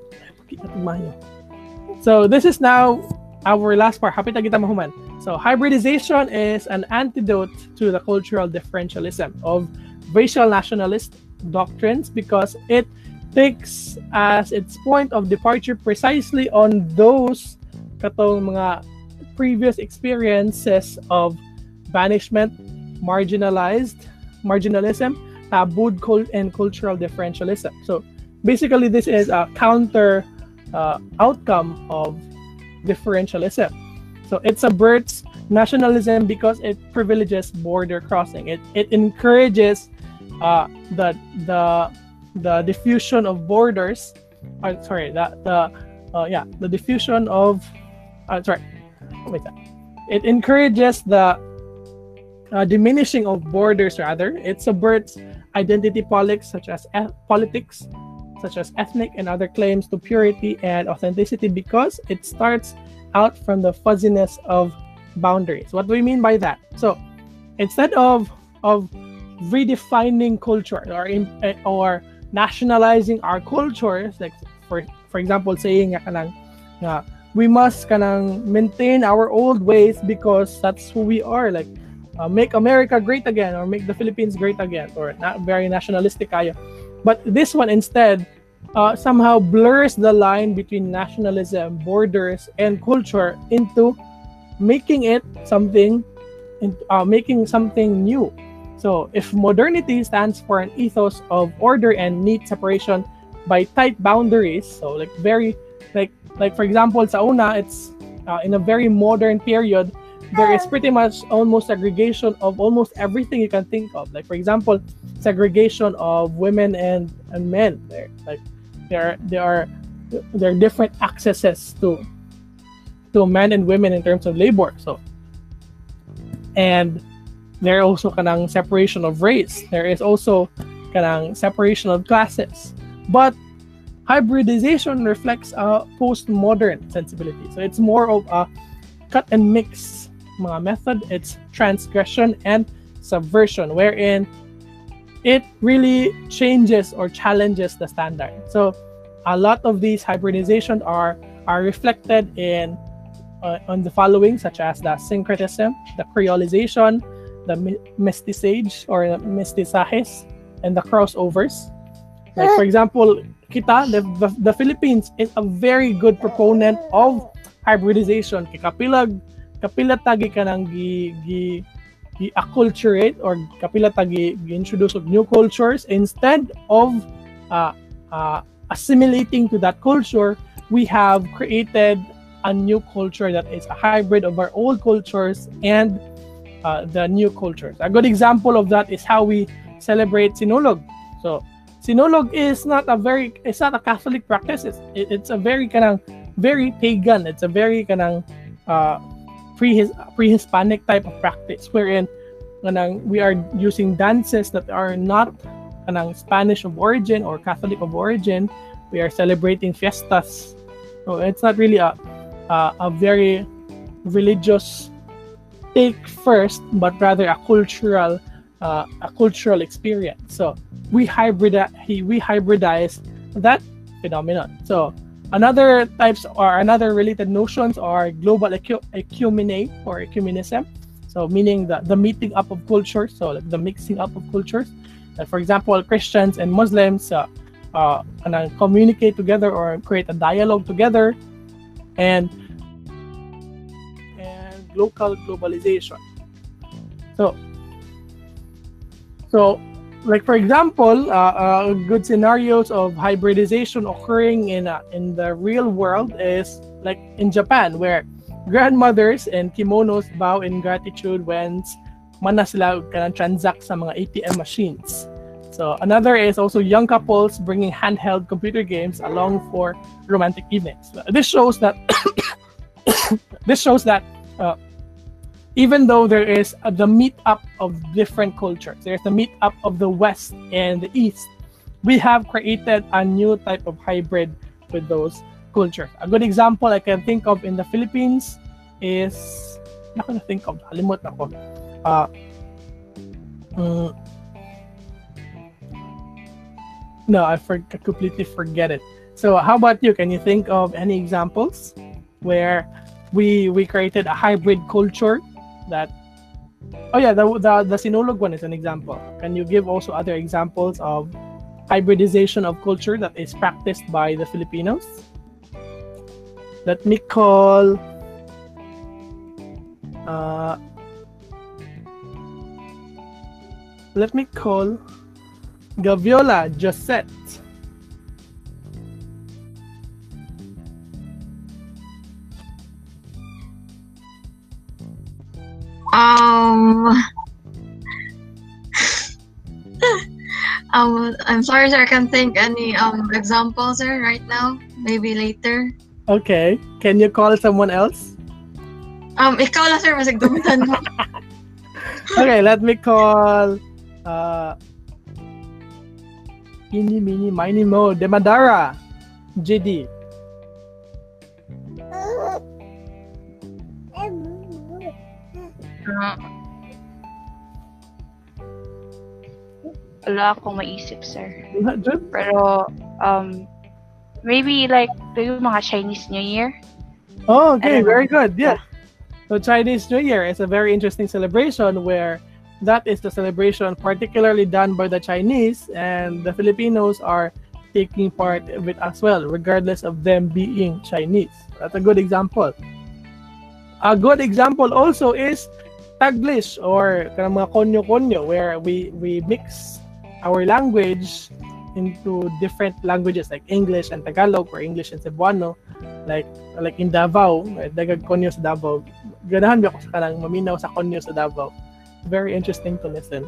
So this is now our last part. Happy kita mahuman. So hybridization is an antidote to the cultural differentialism of racial nationalist doctrines because it takes as its point of departure precisely on those katong mga previous experiences of banishment, marginalized, marginalism, tabooed cult and cultural differentialism. So basically, this is a counter uh, outcome of differentialism. So it subverts nationalism because it privileges border crossing. It it encourages uh, the the the diffusion of borders. Uh, sorry, the the uh, yeah the diffusion of uh, sorry wait. It encourages the uh, diminishing of borders rather. It subverts identity politics such as politics such as ethnic and other claims to purity and authenticity because it starts out from the fuzziness of boundaries. What do we mean by that? So instead of of redefining culture or in, or nationalizing our cultures, like for for example, saying kanang nga we must kanang maintain our old ways because that's who we are. Like uh, make America great again or make the Philippines great again or not very nationalistic kayo. But this one instead uh, somehow blurs the line between nationalism, borders, and culture into making it something, uh, making something new. So if modernity stands for an ethos of order and neat separation by tight boundaries, so like very, like like for example, sa una, it's uh, in a very modern period. There is pretty much almost segregation of almost everything you can think of. Like for example, segregation of women and and men. There, like there there are there are different accesses to to men and women in terms of labor so and there also kanang separation of race there is also kanang separation of classes but hybridization reflects a postmodern sensibility so it's more of a cut and mix mga method it's transgression and subversion wherein it really changes or challenges the standard. So a lot of these hybridization are are reflected in uh, on the following, such as the syncretism, the creolization, the mestiçage or the mestizajes, and the crossovers. Like for example, kita the, the, Philippines is a very good proponent of hybridization. Kapilag kapila tagi ka nang gi, gi gi-acculturate or kapila tagi gi-introduce of new cultures. Instead of uh, uh, assimilating to that culture we have created a new culture that is a hybrid of our old cultures and uh, the new cultures. A good example of that is how we celebrate sinulog. So sinulog is not a very it's not a catholic practice it's, it, it's a very kanang very pagan it's a very kanang uh, pre pre-Hispanic type of practice wherein kanang, we are using dances that are not kanang, Spanish of origin or Catholic of origin. We are celebrating fiestas. So it's not really a, a, a very religious take first, but rather a cultural uh, a cultural experience. So we hybridize we hybridize that phenomenon. So Another types or another related notions are global ecu- ecumene or ecumenism. So meaning the, the meeting up of cultures, so like the mixing up of cultures. Uh, for example, Christians and Muslims uh, uh, communicate together or create a dialogue together, and and local globalization. So so like for example, uh, uh, good scenarios of hybridization occurring in uh, in the real world is like in Japan, where grandmothers and kimonos bow in gratitude when mana sila kanang transact sa mga ATM machines. So another is also young couples bringing handheld computer games along for romantic evenings. This shows that this shows that uh, even though there is the meetup of different cultures, there's the meetup of the West and the East. We have created a new type of hybrid with those cultures. A good example I can think of in the Philippines is not gonna think of halimot ako. Uh, no, I for, I completely forget it. So how about you? Can you think of any examples where we we created a hybrid culture that oh yeah the, the the sinulog one is an example. Can you give also other examples of hybridization of culture that is practiced by the filipinos? Let me call uh, let me call Gaviola Josette Um, um, I'm sorry, sir. I can't think any um examples, sir, right now. Maybe later. okay can you call someone else Um, ikaw lang, sir. Masig mo. okay, let me call uh Ini Mini Mini Mo Demadara JD. Ah. Wala akong maisip, sir. Pero, um, maybe like, yung mga Chinese New Year. Oh, okay, know. very good. Yeah. So Chinese New Year is a very interesting celebration where that is the celebration particularly done by the Chinese and the Filipinos are taking part of it as well, regardless of them being Chinese. That's a good example. A good example also is Taglish or kanang mga konyo-konyo where we we mix our language into different languages like English and Tagalog or English and Cebuano like like in Davao dagag konyo sa Davao. Ganahan ba ako sa kanang maminaw sa konyo sa Davao? Very interesting to listen.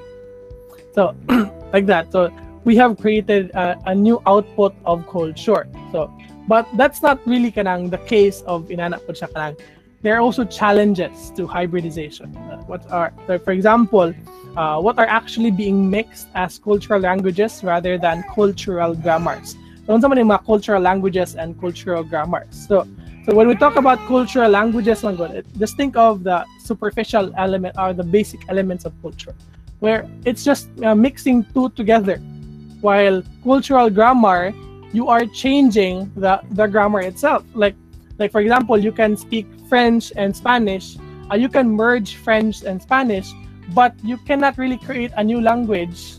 So like that. So we have created a, a new output of culture so but that's not really kanang the case of inana po siya kanang there are also challenges to hybridization. Uh, what are for example uh, what are actually being mixed as cultural languages rather than cultural grammars? So unsa man cultural languages and cultural grammars? So so when we talk about cultural languages just think of the superficial element or the basic elements of culture where it's just uh, mixing two together. While cultural grammar you are changing the the grammar itself. Like like for example you can speak french and spanish. Uh, you can merge french and spanish but you cannot really create a new language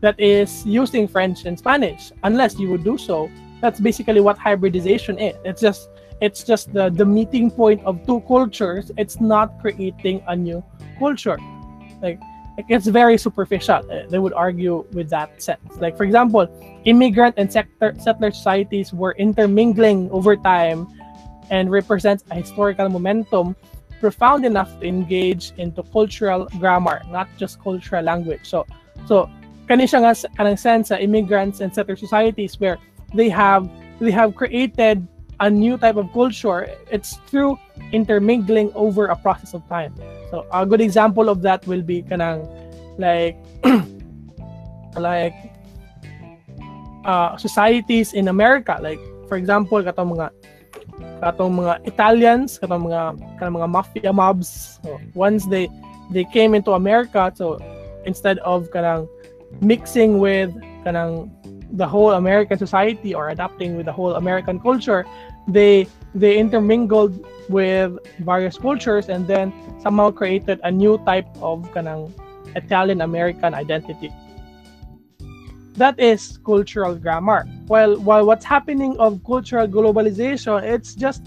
that is using french and spanish unless you would do so. That's basically what hybridization is. It's just it's just the the meeting point of two cultures. It's not creating a new culture. Like like, it's very superficial uh, they would argue with that sense like for example immigrant and sector, settler societies were intermingling over time and represents a historical momentum profound enough to engage into cultural grammar, not just cultural language. So, so kani siya nga kanang sense immigrants and settler societies where they have they have created a new type of culture. It's through intermingling over a process of time. So a good example of that will be kanang like like uh, societies in America. Like for example, katong mga katong mga Italians, katong mga kanang mga mafia mobs. So, once they they came into America, so instead of kanang mixing with kanang the whole American society or adapting with the whole American culture, they they intermingled with various cultures and then somehow created a new type of kanang Italian American identity. That is cultural grammar. While while what's happening of cultural globalization, it's just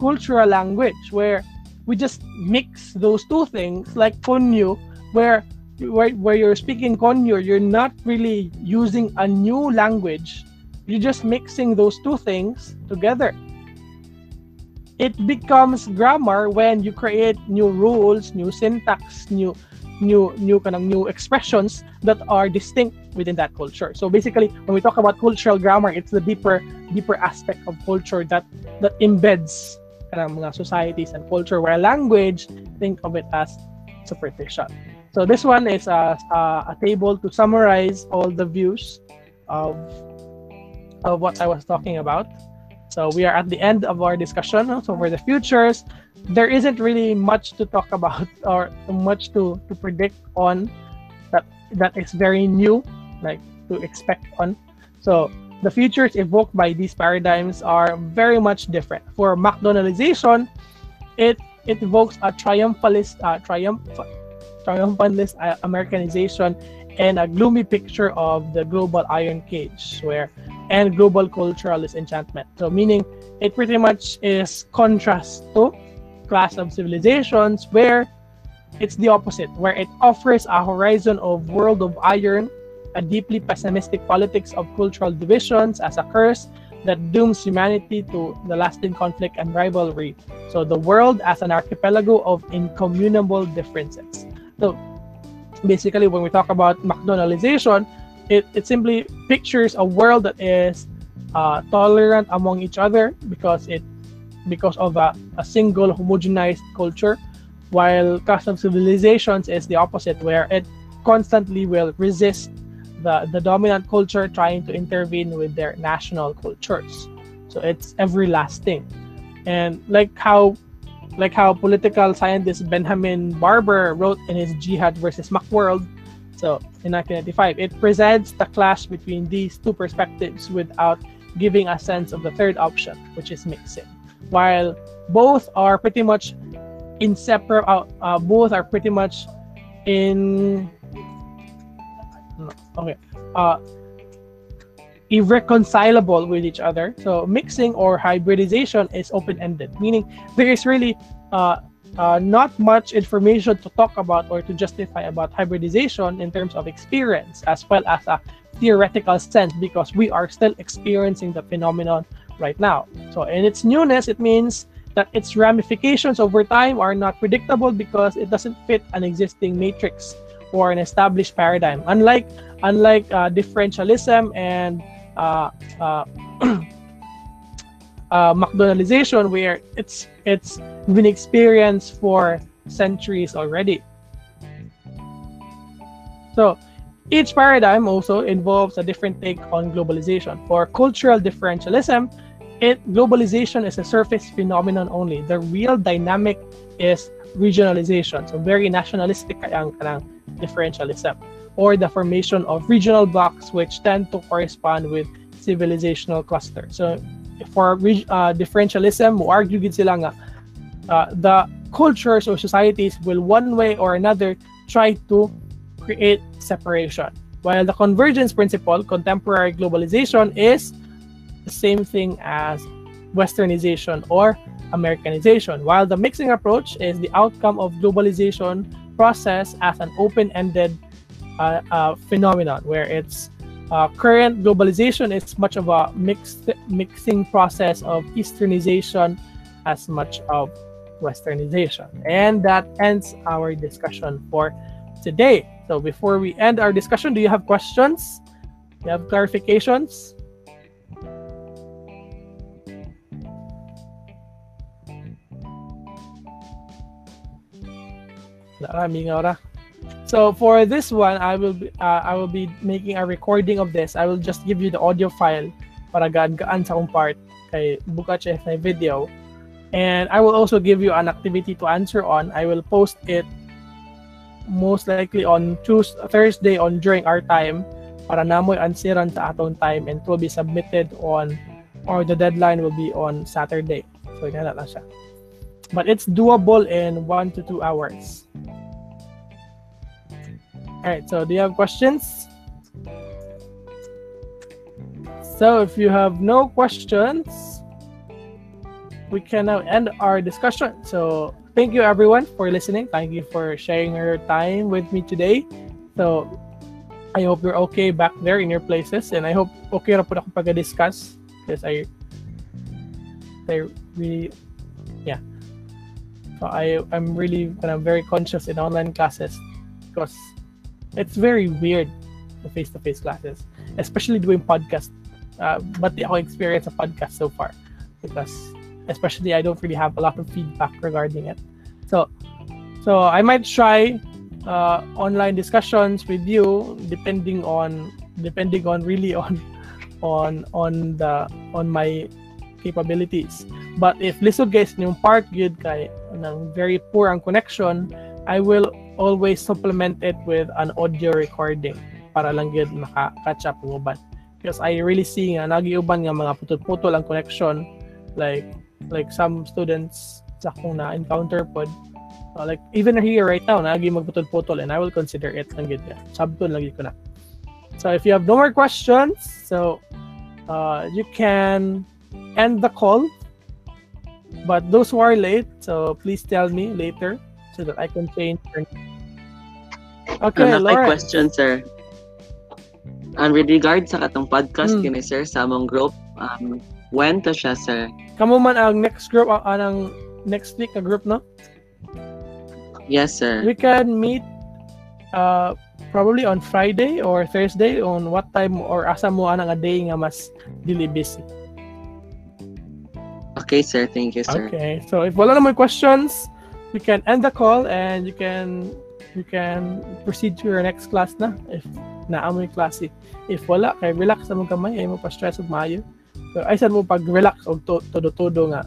cultural language where we just mix those two things like Konyo, where where, where you're speaking Konyo, you're not really using a new language. You're just mixing those two things together. it becomes grammar when you create new rules, new syntax, new new new kind of new expressions that are distinct within that culture. So basically, when we talk about cultural grammar, it's the deeper deeper aspect of culture that that embeds kind of mga societies and culture. Where language, think of it as superficial. So this one is a, a, a table to summarize all the views of of what I was talking about. So we are at the end of our discussion. So for the futures, there isn't really much to talk about or much to, to predict on that that is very new, like to expect on. So the futures evoked by these paradigms are very much different. For McDonaldization, it it evokes a triumphalist, uh, triumph, triumphalist Americanization and a gloomy picture of the global iron cage, where and global cultural disenchantment. So meaning it pretty much is contrast to clash of civilizations where it's the opposite, where it offers a horizon of world of iron, a deeply pessimistic politics of cultural divisions as a curse that dooms humanity to the lasting conflict and rivalry. So the world as an archipelago of incommunicable differences. So basically when we talk about McDonaldization, it, it simply pictures a world that is uh, tolerant among each other because it because of a, a single homogenized culture while custom civilizations is the opposite where it constantly will resist the, the dominant culture trying to intervene with their national cultures. So it's everlasting. And like how like how political scientist benjamin barber wrote in his jihad versus McWorld so in 1995, it presents the clash between these two perspectives without giving a sense of the third option, which is mixing. While both are pretty much inseparable, uh, uh, both are pretty much in okay, uh, irreconcilable with each other. So mixing or hybridization is open-ended, meaning there is really uh, uh, not much information to talk about or to justify about hybridization in terms of experience as well as a theoretical sense because we are still experiencing the phenomenon right now. So in its newness, it means that its ramifications over time are not predictable because it doesn't fit an existing matrix or an established paradigm. Unlike unlike uh, differentialism and uh, uh, uh, McDonaldization, where it's it's been experienced for centuries already. So each paradigm also involves a different take on globalization. For cultural differentialism, it globalization is a surface phenomenon only. The real dynamic is regionalization. So very nationalistic kanang differentialism or the formation of regional blocks which tend to correspond with civilizational clusters. So for uh, differentialism, mo argue gid uh, the cultures or societies will one way or another try to create separation. While the convergence principle, contemporary globalization, is the same thing as westernization or Americanization, while the mixing approach is the outcome of globalization process as an open-ended uh, uh, phenomenon where it's uh, current globalization is much of a mixed mixing process of Easternization as much of Westernization. And that ends our discussion for today. So before we end our discussion, do you have questions? Do you have clarifications? Maraming ora. So for this one, I will be, uh, I will be making a recording of this. I will just give you the audio file para gaan-gaan sa akong part kay buka na video. And I will also give you an activity to answer on. I will post it most likely on Tuesday, Thursday on during our time para namoy ansiran sa atong time and it will be submitted on or the deadline will be on Saturday. So yan lang siya. But it's doable in 1 to 2 hours. All right, so do you have questions? So if you have no questions, we can now end our discussion. So thank you everyone for listening. Thank you for sharing your time with me today. So I hope you're okay back there in your places and I hope okay na ako pag-discuss because I I really yeah. So I I'm really kind of very conscious in online classes because it's very weird the face-to-face classes, especially doing podcast. Uh, but the ako experience a podcast so far because especially I don't really have a lot of feedback regarding it. So so I might try uh, online discussions with you depending on depending on really on on on the on my capabilities. But if lisod guys yung part good kay ng very poor ang connection, I will always supplement it with an audio recording para lang gid maka-catch up uban. Because I really see nga nagiuban nga mga putol-putol ang connection like like some students sa akong na-encounter pod uh, like even here right now nagi magputol-putol and I will consider it ang gid. Sabton lagi ko na. So if you have no more questions, so uh, you can end the call. But those who are late, so please tell me later so that I can change. your- Okay, Okay, Lauren. question, sir. And with regard sa katong podcast Hmm. kini sir sa among group, um, when to siya, sir? Kamu man ang next group, ang anang next week na group, no? Yes, sir. We can meet uh, probably on Friday or Thursday on what time or asa mo anang a day nga mas dili busy. Okay, sir. Thank you, sir. Okay. So if wala na may questions, we can end the call and you can you can proceed to your next class na if naa mo yung klase. If wala, kay relax na mo kamay, ay mo pa stress og maayo. So ay sad mo pag relax og to- todo-todo nga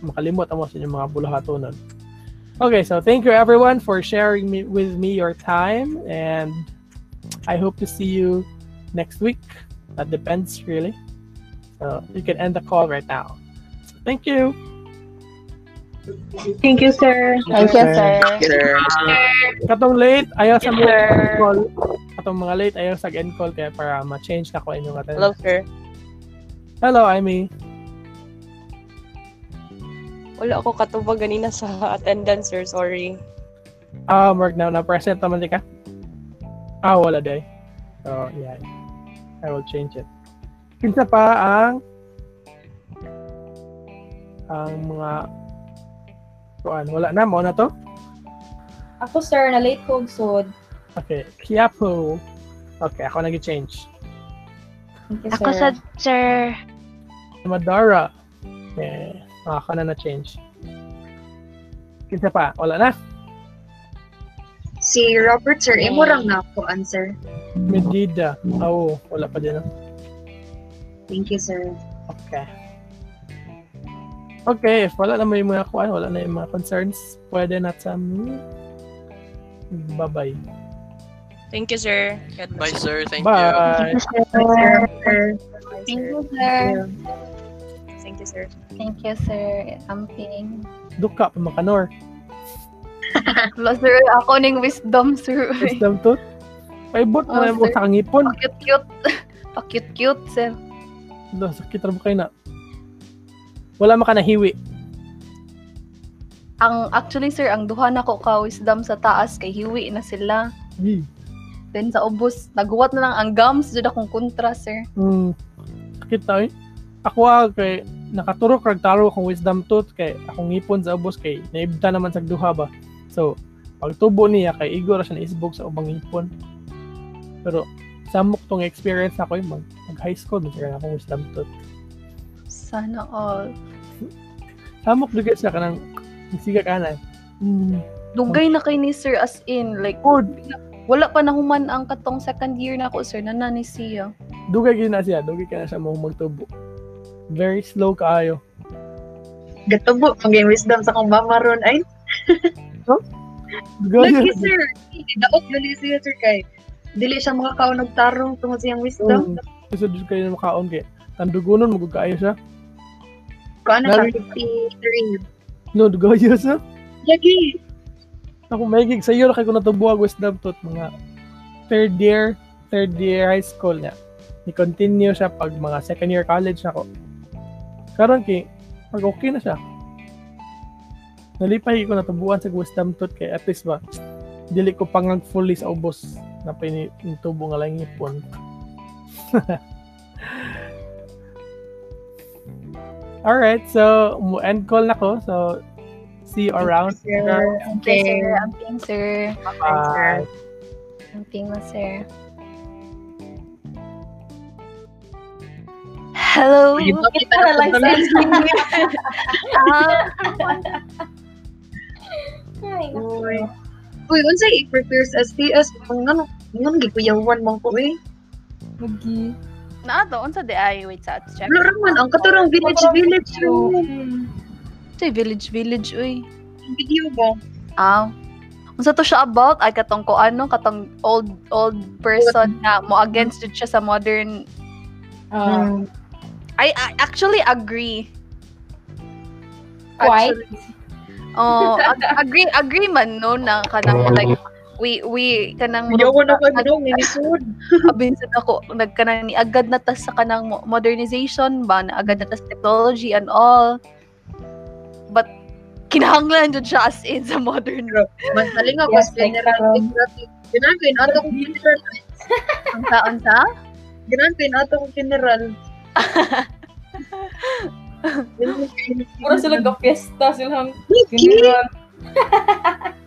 makalimot amo sa inyong mga bulahatonon. Okay, so thank you everyone for sharing me with me your time and I hope to see you next week. That depends really. So you can end the call right now. Thank you. Thank you, sir. Thank you, sir. Sir, Katong late, ayaw sa mga sir. end call. Katong mga late, ayaw sa end call kaya para ma-change na ko inyong attendance. Hello, sir. Hello, Amy. Wala ako katubag ganina sa attendance, sir. Sorry. Ah, work na na present naman di ka? Ah, wala day. So, yeah. I will change it. Kinsa pa ang ang mga kuan wala na mo na to Ako, sir, na late ko og sud. okay Kiapo okay ako nag-change Thank you, Ako sir. sa sir. Madara okay ako na na-change kinsa pa wala na Si Robert, sir, imo lang na ako answer. Medida oh wala pa din no? Thank you, sir. Okay. Okay, if wala na may mga kuan, wala na yung mga concerns, pwede na sa me. Bye-bye. Thank you, sir. God Bye, sir. Thank you. Bye. Sir. Thank you, sir. Thank you, sir. Thank you, sir. Amping. Duka pa makanor. Hello, sir. Ako ning wisdom, sir. Wisdom tooth. Paibot Oh, na mo sir. sa ngipon. Pakit-cute. Pakit-cute, sir. Do, sakit ra mo kayo na. Wala maka nahiwi. Ang actually sir, ang duha na ko ka wisdom sa taas kay hiwi na sila. Gi. Then sa ubos, naguwat na lang ang gums jud akong kontra, sir. Sakit na eh. Ako ah, kay nakaturok rag taro akong wisdom tooth kay akong ngipon sa ubos kay naibda naman sa duha ba. So, pag tubo niya kay igor siya naisbog sa ubang ngipon. Pero samok tong experience na ko mag, mag high school mag akong wisdom tooth. Sana all. Samok dugay siya kanang siga kanan. Hmm. Dugay na kay ni sir as in like Good. wala pa nahuman ang katong second year na ko sir na ni siya. Dugay gyud na siya, dugay ka na siya mo magtubo. Very slow kaayo. Gatubo, pag wisdom sa kong mama ron. Ay, Dugay lagi, gyud. sir. Daot gali siya, sir, kay dili siya makakaon og tarong tungod sa iyang wisdom. Kasi dito kayo na makaon kay tandugunon mo siya. Na Lagi- ka 53. No, dugay siya. Lagi. Ako may gig sa iyo kay ko natubuhag wisdom tooth mga third year, third year high school niya. Ni-continue siya pag mga second year college na ako. Karon kay pag okay na siya. Nalipay ko natubuan sa wisdom tooth kay at least ba dili ko pangag fully sa ubos na pinitubo nga lang ipon. All right. So, mo- end call na ko. So, see you around. Sir. Okay, sir. Amping, sir. Bye. Amping na, sir. Hello. Kita na lang sir. Ah, Ay. Uy. Uy, unsay i-prepare sa STS? Ngano, ngano gikuyawan man ko eh. Magi. Naa to, unsa di ay wait sa check. Wala raman, ang katurang village village. Hmm. Ito village village uy. Video ba? Ah. Unsa to siya about? Ay katong ko ano, katong old old person na mo against jud siya sa modern. Hmm. I, I actually agree. Quite. Actually, oh, ag- agree agree man no na kanang like we we kanang Yawan ako ano, minisod. kabinsan ako nagkanang ni agad na tas sa kanang mo- modernization ba na agad na tas technology and all but kinahanglan jud siya as in sa modern Masaling ako Yes, sa general like, um, geographic. Ginagawin atong general. unsa unsa Ginagawin atong general. Puro sila ka-fiesta silang Wiki! general.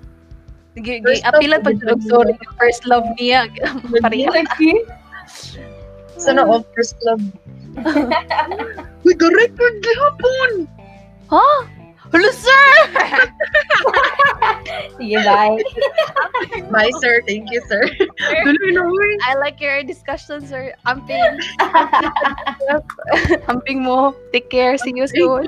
Gi- gi- First love apilan pa ko jud og sorry first love niya pareha. Sana all first love. Uy, ga-record gihapon! ha Hello, sir! Sige, bye. Bye, sir. Thank you, sir. I like your discussion, sir. Amping. Amping mo. Take care. See you soon.